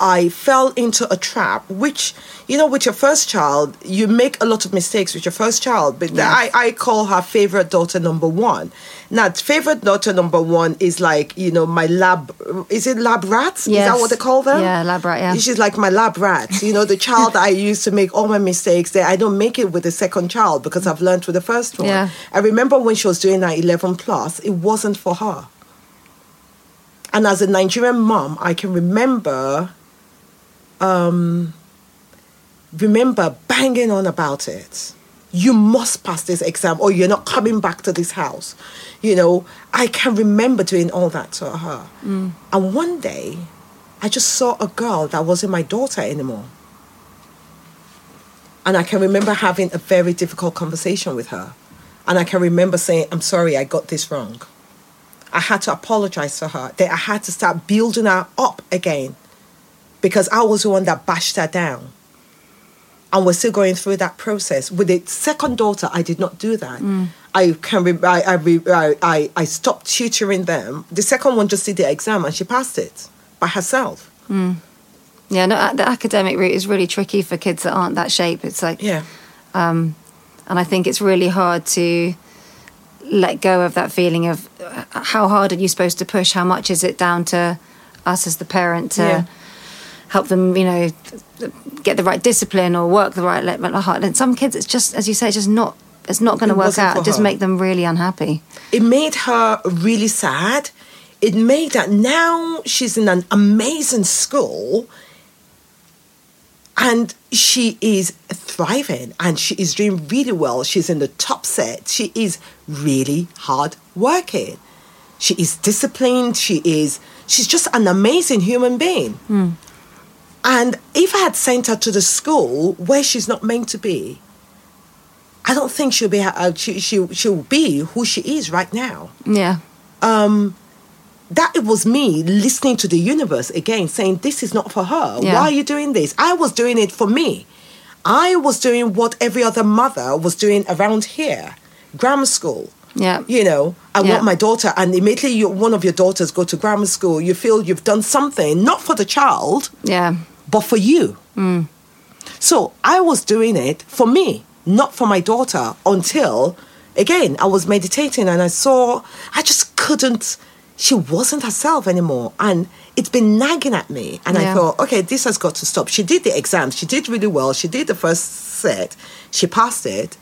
I fell into a trap, which you know, with your first child, you make a lot of mistakes with your first child. But I, I call her favorite daughter number one. Now, favorite daughter number one is like you know my lab. Is it lab rats? Is that what they call them? Yeah, lab rat, yeah. She's like my lab rat. You know, the child I used to make all my mistakes. That I don't make it with the second child because I've learned with the first one. Yeah. I remember when she was doing that 11 plus, it wasn't for her. And as a Nigerian mom, I can remember, um, remember banging on about it. You must pass this exam, or you're not coming back to this house. You know, I can remember doing all that to her. And one day, I just saw a girl that wasn't my daughter anymore. And I can remember having a very difficult conversation with her. And I can remember saying, I'm sorry, I got this wrong. I had to apologize for her. That I had to start building her up again because I was the one that bashed her down. and we're still going through that process. With the second daughter, I did not do that. I can re- I, I, re- I, I, stopped tutoring them. The second one just did the exam and she passed it by herself. Yeah, no, the academic route is really tricky for kids that aren't that shape. It's like, Yeah. um, and I think it's really hard to let go of that feeling of uh, how hard are you supposed to push? How much is it down to us as the parent to Yeah. Help them, you know, get the right discipline or work the right level hard? And some kids, it's just, as you say, it's just not. It's not going to work out. It just make them really unhappy. it made her really sad. It made that now she's in an amazing school and she is thriving and she is doing really well. She's in the top set. She is really hard working. She is disciplined. She is she's just an amazing human being. Hmm. And if I had sent her to the school where she's not meant to be, I don't think she'll be uh, she, she she'll be who she is right now. Yeah. Um, That it was me listening to the universe again, saying this is not for her. Yeah. Why are you doing this? I was doing it for me. I was doing what every other mother was doing around here, grammar school. Yeah. You know, I Yeah. want my daughter, and immediately you, one of your daughters go to grammar school, you feel you've done something not for the child, Yeah. But for you. Mm. So I was doing it for me, not for my daughter, until again I was meditating and I saw I just couldn't. She wasn't herself anymore, and it's been nagging at me. And I thought, okay, this has got to stop. She did the exam, She did really well. She did the first set. She passed it.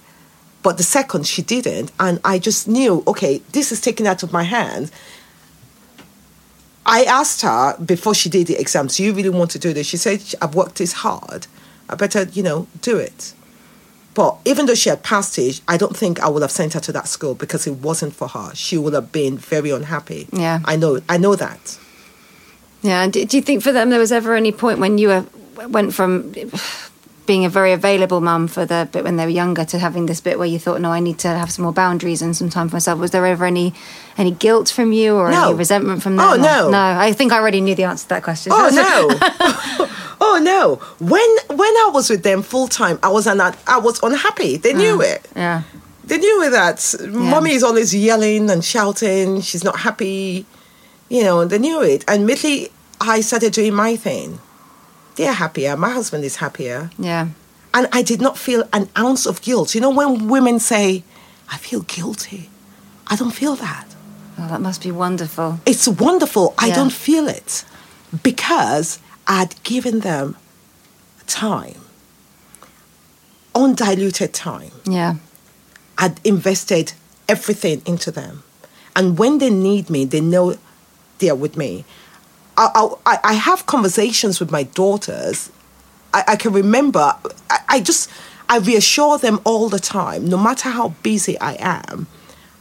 But the second, she didn't. And I just knew, okay, this is taken out of my hands. I asked her before she did the exams, do you really want to do this? She said, I've worked this hard. I better, you know, do it. But even though she had passed it, I don't think I would have sent her to that school because it wasn't for her. She would have been very unhappy. Yeah. I know, I know that. Yeah. and Do, do you think for them there was ever any point when you were, went from being a very available mum for the bit when they were younger to having this bit where you thought, no, I need to have some more boundaries and some time for myself? Was there ever any any guilt from you or No. any resentment from them? Oh, no. no. I think I already knew the answer to that question. Oh no. oh no. When when I was with them full time, I was an, I was unhappy. They knew ah, it. Yeah. They knew that mommy is always yelling and shouting. She's not happy. You know, they knew it. And immediately I started doing my thing. They're happier. My husband is happier. Yeah. And I did not feel an ounce of guilt. You know, when women say, I feel guilty, I don't feel that. Oh, that must be wonderful. It's wonderful. I don't feel it because I'd given them time, undiluted time. Yeah. I'd invested everything into them. And when they need me, they know they're with me. I, I, I have conversations with my daughters. I, I can remember, I, I just, I reassure them all the time, no matter how busy I am,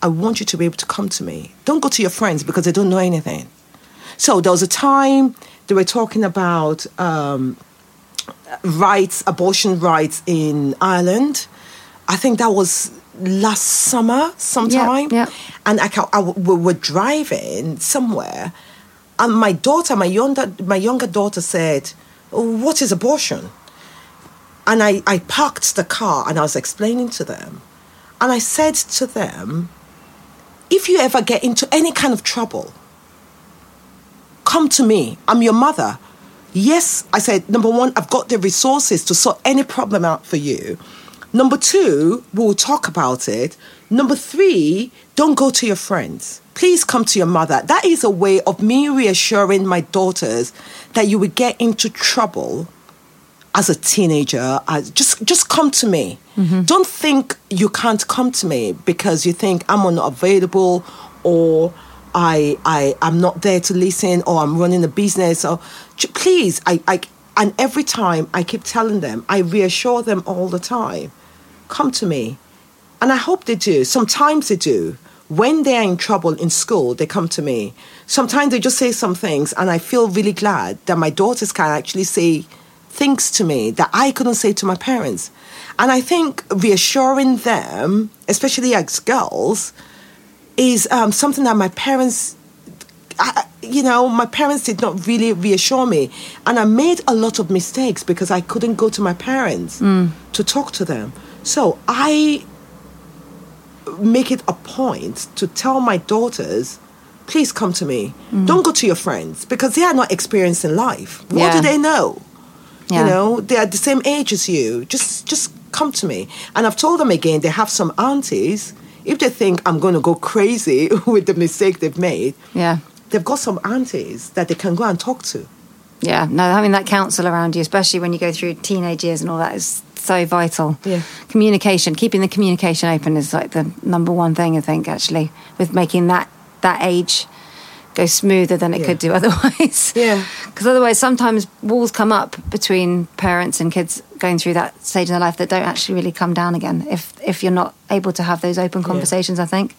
I want you to be able to come to me. Don't go to your friends because they don't know anything. So there was a time they were talking about um, rights, abortion rights in Ireland. I think that was last summer sometime. yeah. And I, ca- I we were driving somewhere, and my daughter, my younger, my younger daughter said, "Oh, "What is abortion?" And I, I parked the car and I was explaining to them, and I said to them, "If you ever get into any kind of trouble, come to me. I'm your mother." Yes, I said, number one, I've got the resources to sort any problem out for you. Number two, we'll talk about it. Number three, don't go to your friends. Please come to your mother. That is a way of me reassuring my daughters that you would get into trouble as a teenager. As, just, just come to me. Mm-hmm. Don't think you can't come to me because you think I'm unavailable or I, I, I'm not there to listen or I'm running a business. Or please, I, I, and every time I keep telling them, I reassure them all the time, come to me. And I hope they do. Sometimes they do. When they are in trouble in school, they come to me. Sometimes they just say some things, and I feel really glad that my daughters can actually say things to me that I couldn't say to my parents. And I think reassuring them, especially as girls, is um, something that my parents I, you know, my parents did not really reassure me. And I made a lot of mistakes because I couldn't go to my parents to talk to them. So I make it a point to tell my daughters, please come to me. Mm. Don't go to your friends because they are not experiencing life. What Yeah. do they know? Yeah. You know, they are the same age as you. Just just come to me. And I've told them again, they have some aunties. If they think I'm going to go crazy with the mistake they've made, Yeah. they've got some aunties that they can go and talk to. Yeah, no, having that counsel around you, especially when you go through teenage years and all that, is so vital. Yeah. Communication, keeping the communication open is like the number one thing, I think, actually, with making that, that age go smoother than it Yeah. could do otherwise. Yeah. Because otherwise, sometimes walls come up between parents and kids going through that stage in their life that don't actually really come down again if, if you're not able to have those open conversations, I think,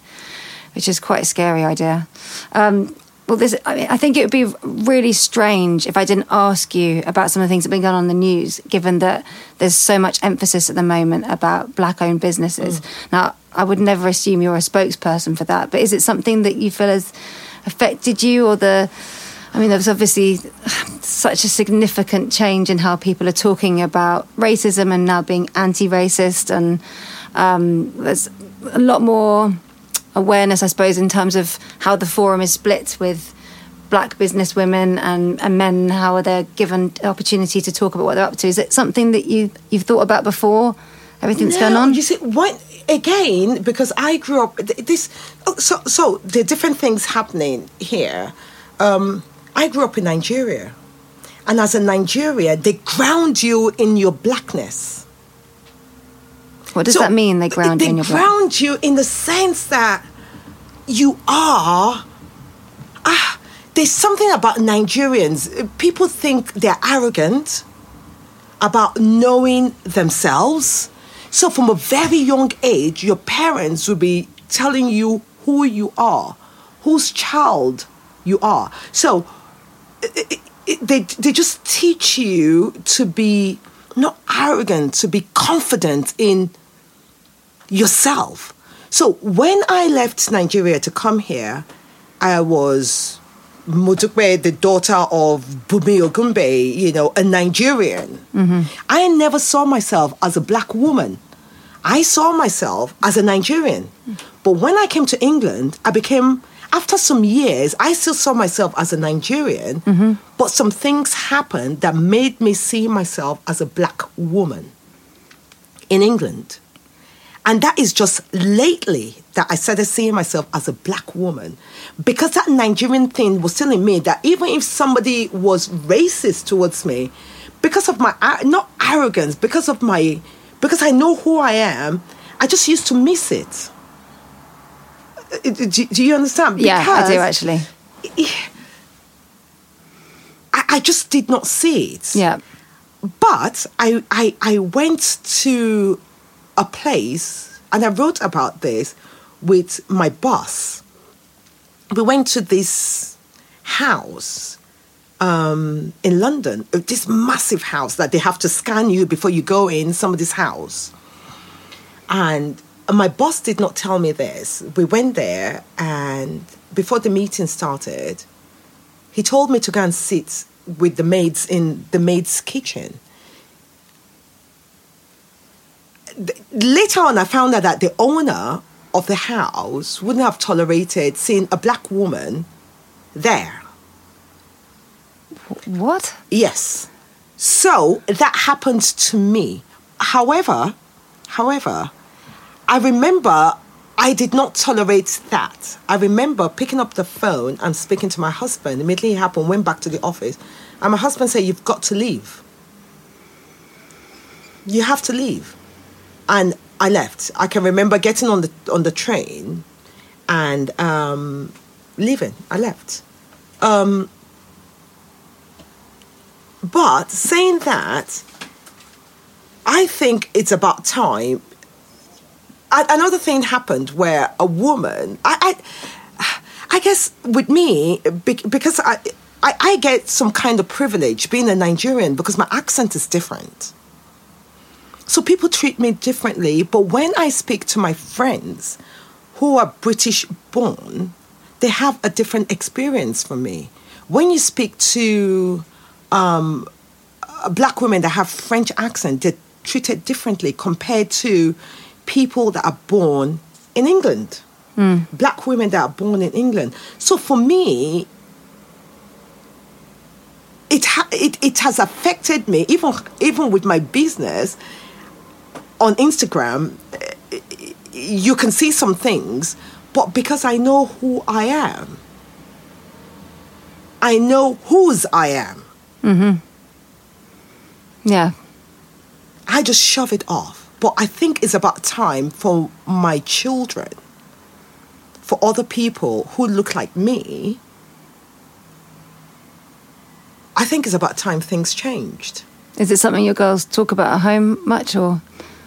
which is quite a scary idea. Um, well, this, I, mean, I think it would be really strange if I didn't ask you about some of the things that have been going on in the news, given that there's so much emphasis at the moment about black owned businesses. Now, I would never assume you're a spokesperson for that, but is it something that you feel has affected you or the. I mean, there was obviously such a significant change in how people are talking about racism and now being anti racist, and um, there's a lot more awareness, I suppose, in terms of how the forum is split with black business women and, and men, how are they given opportunity to talk about what they're up to. Is it something that you, you've thought about before? Everything's No, going on? You see, what again? Because I grew up this. oh, So, so the different things happening here. Um, I grew up in Nigeria, and as a Nigeria, they ground you in your blackness. What does So, that mean, they ground they you in your ground you in the sense that you are. Ah, there's something about Nigerians. People think they're arrogant about knowing themselves. So, from a very young age, your parents will be telling you who you are, whose child you are. So, it, it, they, they just teach you to be not arrogant, to be confident in yourself. So when I left Nigeria to come here, I was Mudukwe, the daughter of Bumi Ogumbe, you know, a Nigerian. Mm-hmm. I never saw myself as a black woman. I saw myself as a Nigerian. Mm. But when I came to England, I became, after some years, I still saw myself as a Nigerian, but some things happened that made me see myself as a black woman in England. And that is just lately that I started seeing myself as a black woman. Because that Nigerian thing was still in me that even if somebody was racist towards me, because of my, not arrogance, because of my, because I know who I am, I just used to miss it. Uh, Do, do you understand? yeah, I do actually. I, I just did not see it. Yeah. But I, I, I went to a place and I wrote about this with my boss. We went to this house um, in London, uh, this massive house that they have to scan you before you go in somebody's house. And my boss did not tell me this. We went there, and before the meeting started, he told me to go and sit with the maids in the maid's kitchen. Later on, I found out that the owner of the house wouldn't have tolerated seeing a black woman there. What? Yes. So that happened to me. However, however, I remember I did not tolerate that. I remember picking up the phone and speaking to my husband. Immediately it happened, went back to the office, and my husband said, You've got to leave. You have to leave. And I left. I can remember getting on the on the train and um, leaving. I left. Um, but saying that, I think it's about time. A- Another thing happened where a woman, I, I, I guess with me, because I, I, I get some kind of privilege being a Nigerian because my accent is different. So people treat me differently. But when I speak to my friends who are British born, they have a different experience from me. When you speak to um, black women that have French accent, they're treated differently compared to people that are born in England. Black women that are born in England. So for me, it, ha- it it has affected me even even with my business on Instagram. eh, You can see some things, but because I know who I am, I know whose I am. Yeah. I just shove it off. But I think it's about time for my children, for other people who look like me. I think it's about time things changed. Is it something your girls talk about at home much or?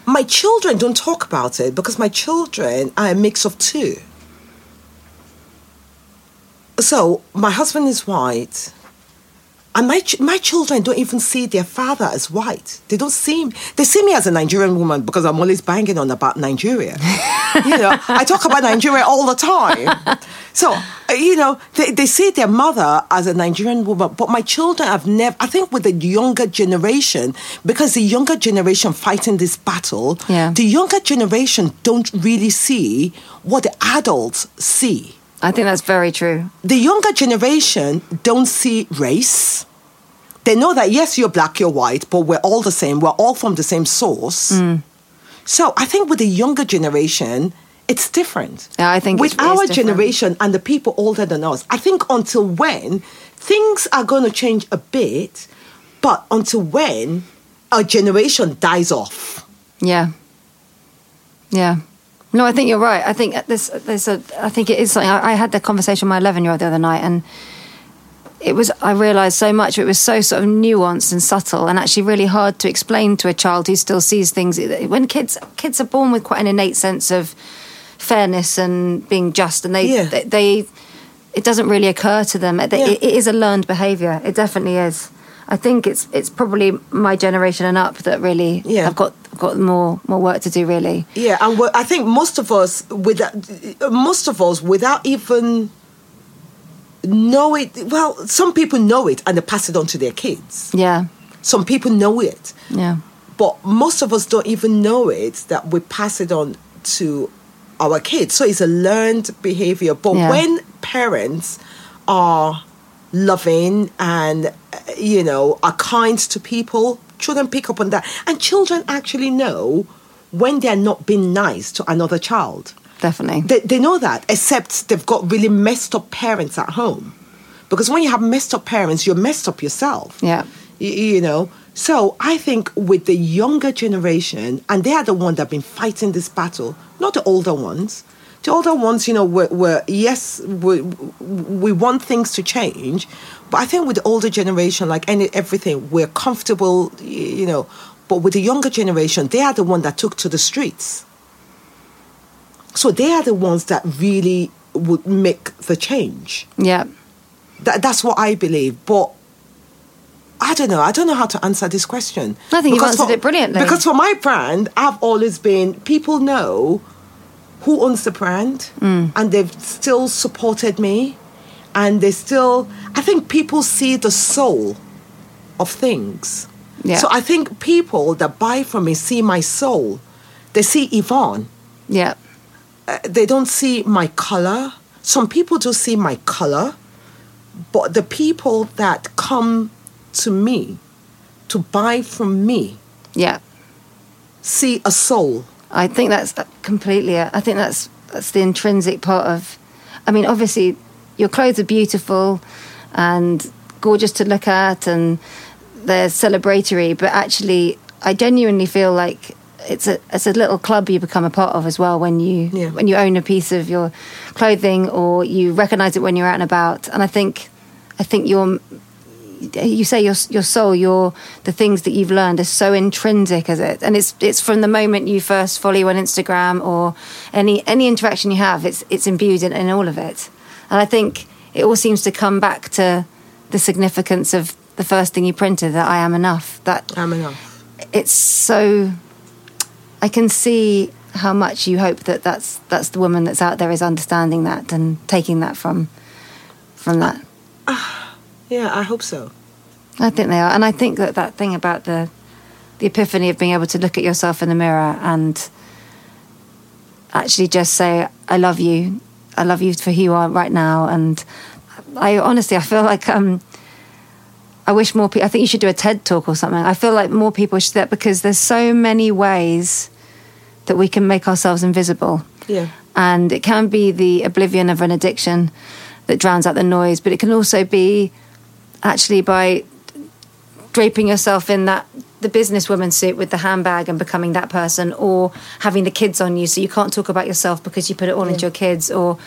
My children don't talk about it because my children are a mix of two. So my husband is white, and my ch- my children don't even see their father as white. They don't see him. They see me as a Nigerian woman because I'm always banging on about Nigeria. you know, I talk about Nigeria all the time. So uh, you know, they, they see their mother as a Nigerian woman, but my children have never. I think with the younger generation, because the younger generation fighting this battle, Yeah. the younger generation don't really see what the adults see I think that's very true. the younger generation don't see race. They know that yes, you're black, you're white, but we're all the same. We're all from the same source. Mm. So I think with the younger generation, it's different. Yeah, I think with our different. generation and the people older than us, I think until when things are going to change a bit, but until when a generation dies off. Yeah. Yeah. No, I think you're right. I think there's, there's a, I think it is something. I, I had the conversation with my 11 year old the other night, and it was, I realised so much. It was so sort of nuanced and subtle, and actually really hard to explain to a child who still sees things. When kids kids are born with quite an innate sense of fairness and being just, and they Yeah. they, they it doesn't really occur to them. It, Yeah. it is a learned behaviour. It definitely is. I think it's it's probably my generation and up that really Yeah. have got got more more work to do. Really, Yeah, and I think most of us, without most of us, without even know it. Well, some people know it and they pass it on to their kids. yeah, Some people know it, yeah, but most of us don't even know it that we pass it on to our kids. So it's a learned behavior. But Yeah. when parents are loving and uh, you know are kind to people, children pick up on that, and children actually know when they're not being nice to another child. definitely. They, they know that, except they've got really messed up parents at home. Because when you have messed up parents, you're messed up yourself. Yeah. Y- You, know? So I think with the younger generation, and they are the ones that have been fighting this battle, not the older ones. The older ones, you know, were, were yes, we, we want things to change, but I think with the older generation, like any everything, we're comfortable, you know. But with the younger generation, they are the one that took to the streets. So they are the ones that really would make the change. Yeah, That, that's what I believe. But I don't know. I don't know how to answer this question. I think you've answered for- it brilliantly. Because for my brand, I've always been, people know who owns the brand Mm. and they've still supported me. And they still, I think people see the soul of things. Yeah. So I think people that buy from me see my soul. They see Yvonne yeah, they don't see my color. Some people do see my color, but the people that come to me to buy from me yeah. see a soul. I think that's completely. I think that's that's the intrinsic part of. I mean, obviously, your clothes are beautiful and gorgeous to look at, and they're celebratory. But actually, I genuinely feel like it's a it's a little club you become a part of as well when you Yeah. when you own a piece of your clothing or you recognize it when you're out and about. And I think I think your you say your your soul, your the things that you've learned is so intrinsic as it, and it's it's from the moment you first follow you on Instagram or any any interaction you have, it's it's imbued in, in all of it, and I think it all seems to come back to the significance of the first thing you printed, that I am enough. That I'm enough. it's so I can see how much you hope that that's that's the woman that's out there is understanding that and taking that from from that. Uh, Yeah, I hope so. I think they are, and I think that that thing about the the epiphany of being able to look at yourself in the mirror and actually just say, "I love you. I love you for who you are right now." And I honestly, I feel like um, I wish more people. I think you should do a TED talk or something. I feel like more people should do that because there's so many ways that we can make ourselves invisible. Yeah. And it can be the oblivion of an addiction that drowns out the noise, but it can also be actually by draping yourself in that the businesswoman suit with the handbag and becoming that person, or having the kids on you so you can't talk about yourself because you put it all into your kids, or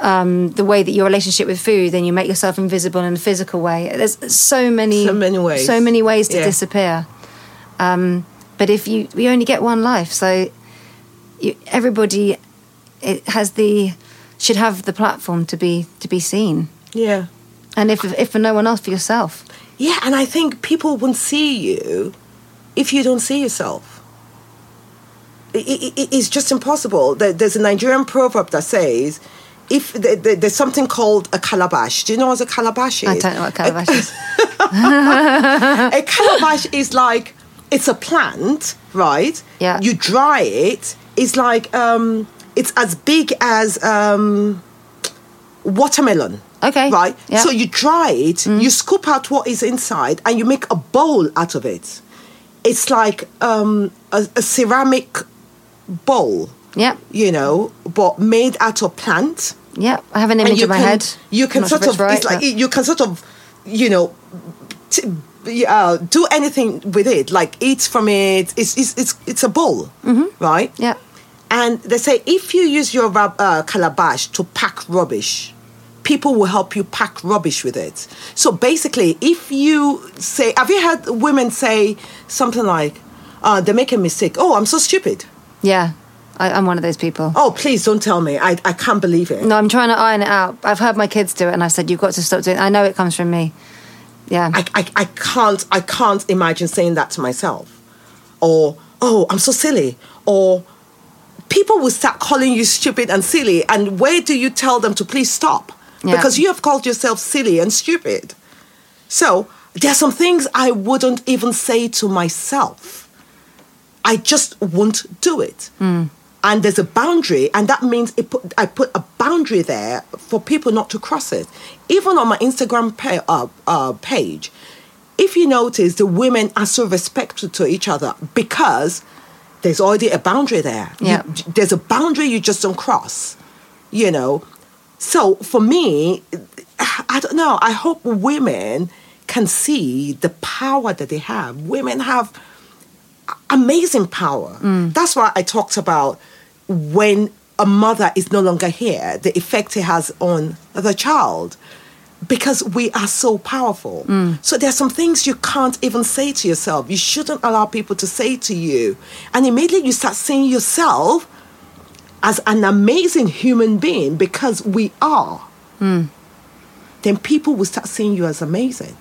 um, the way that your relationship with food, then you make yourself invisible in a physical way. There's so many, So many ways. so many ways to Yeah. disappear. Um, but if you, we only get one life, so you, everybody it has the should have the platform to be to be seen, Yeah. And if if for no one else, for yourself. Yeah, and I think people won't see you if you don't see yourself. I- I- I- it's just impossible. There's a Nigerian proverb that says, if there- there- there's something called a calabash. Do you know what a calabash is? I don't know what calabash is. a calabash is like it's a plant, right? Yeah. You dry it. It's like um, it's as big as um, watermelon. Okay. Right. Yeah. So you dry it. You scoop out what is inside, and you make a bowl out of it. It's like um, a, a ceramic bowl. Yep, You know, but made out of plant yep. I have an image in my can, head. You can sure sort of, right, it's like you can sort of, you know, t- uh, do anything with it, like eat from it. It's it's it's, it's a bowl, right? Mm-hmm. Yeah. And they say if you use your uh, calabash to pack rubbish, people will help you pack rubbish with it. So basically, if you say, have you heard women say something like, uh, "They make a mistake." Oh, I'm so stupid. Yeah, I, I'm one of those people. Oh, please don't tell me. I I can't believe it. No, I'm trying to iron it out. I've heard my kids do it, and I've said you've got to stop doing. it. I know it comes from me. Yeah, I, I, I can't I can't imagine saying that to myself. Or oh, I'm so silly. Or people will start calling you stupid and silly. And where do you tell them to please stop? Yeah. Because you have called yourself silly and stupid. So there are some things I wouldn't even say to myself. I just won't do it. And there's a boundary, and that means it put, I put a boundary there for people not to cross it. Even on my Instagram pa- uh, uh, page, if you notice, the women are so respectful to each other because there's already a boundary there. You- there's a boundary you just don't cross, you know. So for me, I don't know. I hope women can see the power that they have. Women have amazing power. Mm. That's why I talked about when a mother is no longer here, the effect it has on the child. Because we are so powerful. Mm. So there's some things you can't even say to yourself. You shouldn't allow people to say to you. And immediately you start seeing yourself as an amazing human being because we are. Hmm. Then people will start seeing you as amazing.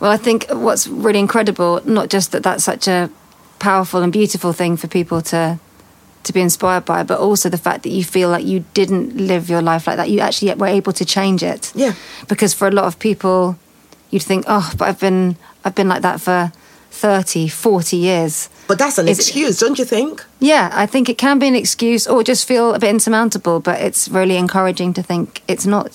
Well, I think what's really incredible, not just that that's such a powerful and beautiful thing for people to to be inspired by, but also the fact that you feel like you didn't live your life like that. You actually were able to change it. Yeah. Because for a lot of people, you'd think, oh, but I've been I've been like that for 30, 40 years. But that's an excuse, don't you think? Yeah, I think it can be an excuse or just feel a bit insurmountable, but it's really encouraging to think it's not.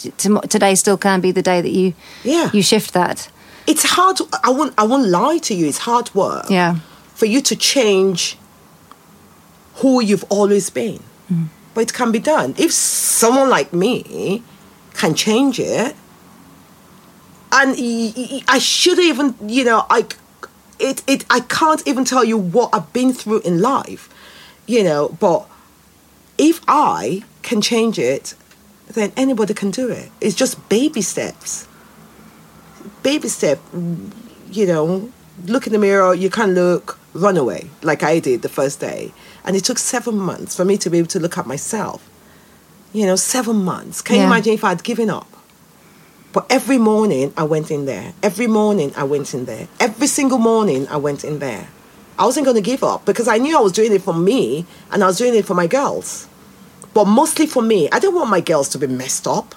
Today still can be the day that you Yeah. you shift that. it's hard I won't I won't lie to you, it's hard work. Yeah. For you to change who you've always been. Mm. But it can be done. If someone like me can change it, and I should even, you know, I, it, it, I can't even tell you what I've been through in life, you know. But if I can change it, then anybody can do it. It's just baby steps baby step, you know, look in the mirror, you can't look, run away, like I did the first day. And it took seven months for me to be able to look at myself. You know, seven months. Can you imagine if I'd given up? But every morning I went in there. Every morning I went in there. Every single morning I went in there. I wasn't going to give up because I knew I was doing it for me and I was doing it for my girls. But mostly for me, I didn't want my girls to be messed up.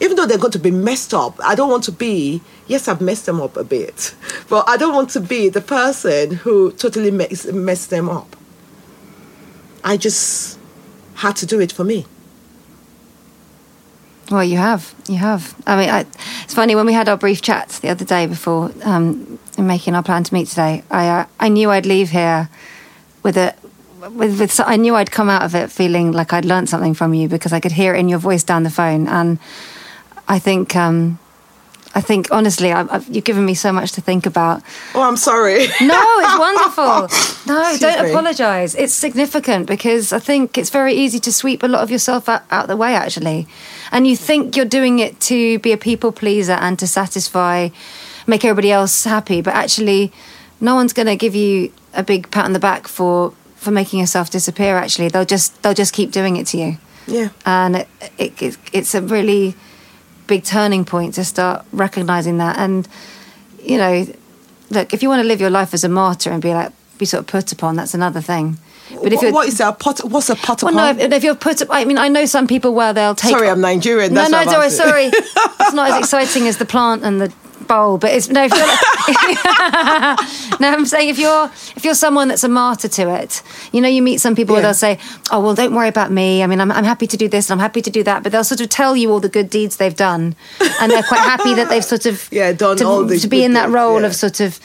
Even though they're going to be messed up, I don't want to be, yes, I've messed them up a bit, but I don't want to be the person who totally mess, messed them up. I just had to do it for me. Well, you have. You have. I mean, I, it's funny when we had our brief chat the other day before um, making our plan to meet today. I uh, I knew I'd leave here with a with, with I knew I'd come out of it feeling like I'd learned something from you because I could hear it in your voice down the phone, and I think um, I think honestly, I, I've, you've given me so much to think about. Oh, I'm sorry. No, it's wonderful. No, Excuse don't apologise. It's significant because I think it's very easy to sweep a lot of yourself out, out the way, actually. And you think you're doing it to be a people pleaser and to satisfy, make everybody else happy, but actually, no one's going to give you a big pat on the back for for making yourself disappear. Actually, they'll just they'll just keep doing it to you Yeah. and it, it, it, it's a really big turning point to start recognizing that and you know look if you want to live your life as a martyr and be like be sort of put upon that's another thing but if What- you're what is that? Pot, what's a pot well, no, if, if you're put up, I mean, I know some people where they'll take. Sorry, I'm Nigerian. That's no, no, sorry, sorry. It's not as exciting as the plant and the bowl, but it's no. If you're like, no, I'm saying if you're if you're someone that's a martyr to it, you know, you meet some people where they'll say, "Oh, well, don't worry about me. I mean, I'm I'm happy to do this and I'm happy to do that," but they'll sort of tell you all the good deeds they've done, and they're quite happy that they've sort of Yeah, done to, all to be in that role yeah. of sort of.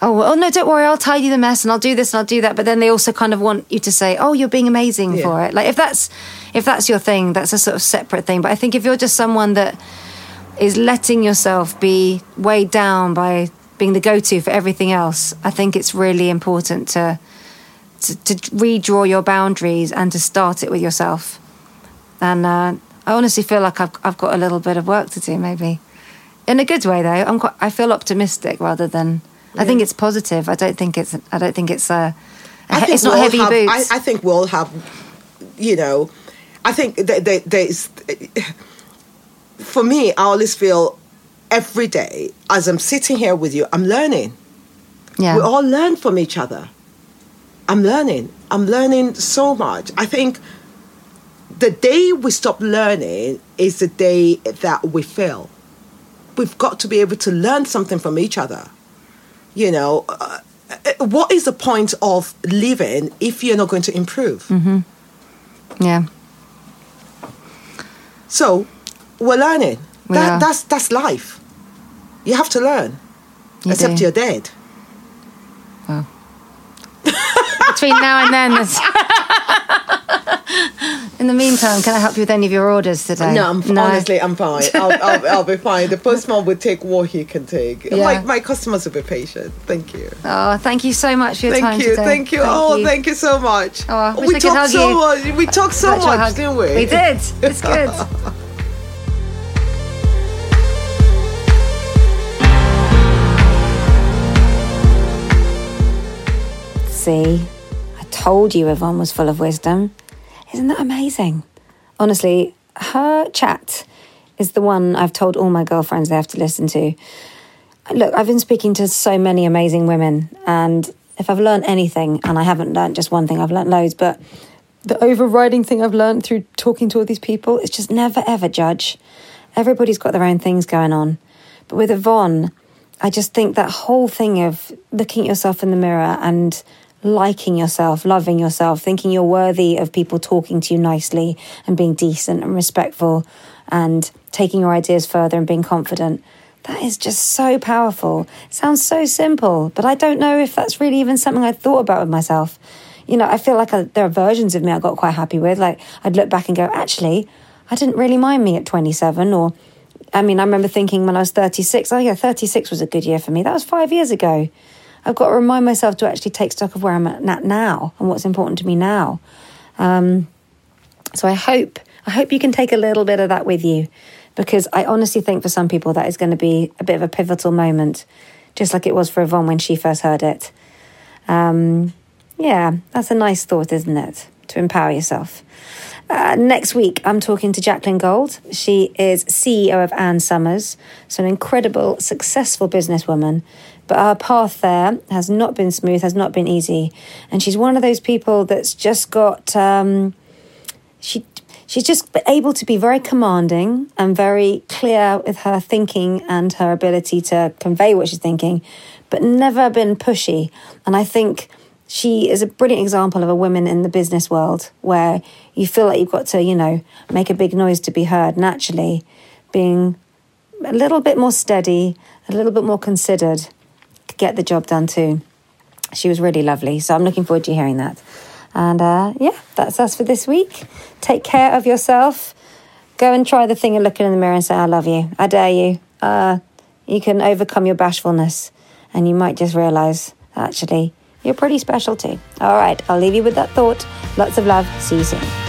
Oh, well, oh no, don't worry, I'll tidy the mess and I'll do this and I'll do that. But then they also kind of want you to say, "Oh, you're being amazing Yeah. for it." Like if that's if that's your thing, that's a sort of separate thing. But I think if you're just someone that is letting yourself be weighed down by being the go-to for everything else, I think it's really important to to, to redraw your boundaries and to start it with yourself. And uh, I honestly feel like I've I've got a little bit of work to do, maybe in a good way though. I'm quite, I feel optimistic rather than. I think it's positive. I don't think it's. I don't think it's a. I think it's not we all heavy have, boots. I, I think we'll have, you know, I think that there, there's, for me, I always feel every day as I'm sitting here with you, I'm learning. yeah. We all learn from each other. I'm learning. I'm learning so much. I think the day we stop learning is the day that we fail. We've got to be able to learn something from each other. You know, uh, uh, what is the point of living if you're not going to improve? yeah. So we're learning. We that. That's that's life. You have to learn, You except do. you're dead. Between now and then, there's. In the meantime, can I help you with any of your orders today? No, I'm, honestly, I'm fine. I'll, I'll, I'll be fine. The postman will take what he can take. Yeah. My, my customers will be patient. Thank you. Oh, thank you so much for your Thank time you, today. thank you. Thank oh, thank you so much. Oh, we talked so you. much. We talked so much, hug. didn't we? We did. It's good. See, I told you Yvonne was full of wisdom. Isn't that amazing? Honestly, her chat is the one I've told all my girlfriends they have to listen to. Look, I've been speaking to so many amazing women, and if I've learned anything, and I haven't learned just one thing, I've learned loads, but the overriding thing I've learned through talking to all these people is just never ever judge. Everybody's got their own things going on. But with Yvonne, I just think that whole thing of looking at yourself in the mirror and liking yourself, loving yourself, thinking you're worthy of people talking to you nicely and being decent and respectful and taking your ideas further and being confident. That is just so powerful. It sounds so simple, but I don't know if that's really even something I'd thought about with myself. You know, I feel like I, there are versions of me I got quite happy with. Like, I'd look back and go, actually, I didn't really mind me at 27 or I mean, I remember thinking when I was 36, oh yeah, 36 was a good year for me. That was five years ago. I've got to remind myself to actually take stock of where I'm at now and what's important to me now. Um, so I hope, I hope you can take a little bit of that with you because I honestly think for some people that is going to be a bit of a pivotal moment, just like it was for Yvonne when she first heard it. Um, yeah, that's a nice thought, isn't it? To empower yourself. Uh, next week, I'm talking to Jacqueline Gold. She is CEO of Ann Summers, so an incredible, successful businesswoman But her path there has not been smooth, has not been easy. And she's one of those people that's just got, um, she, she's just able to be very commanding and very clear with her thinking and her ability to convey what she's thinking, but never been pushy. And I think she is a brilliant example of a woman in the business world where you feel like you've got to, you know, make a big noise to be heard naturally, being a little bit more steady, a little bit more considered, get the job done too. She was really lovely. So I'm looking forward to hearing that. And uh, yeah, that's us for this week. Take care of yourself. Go and try the thing of looking in the mirror and say, I love you. I dare you. Uh, you can overcome your bashfulness and you might just realize actually you're pretty special too. All right, I'll leave you with that thought. Lots of love. See you soon.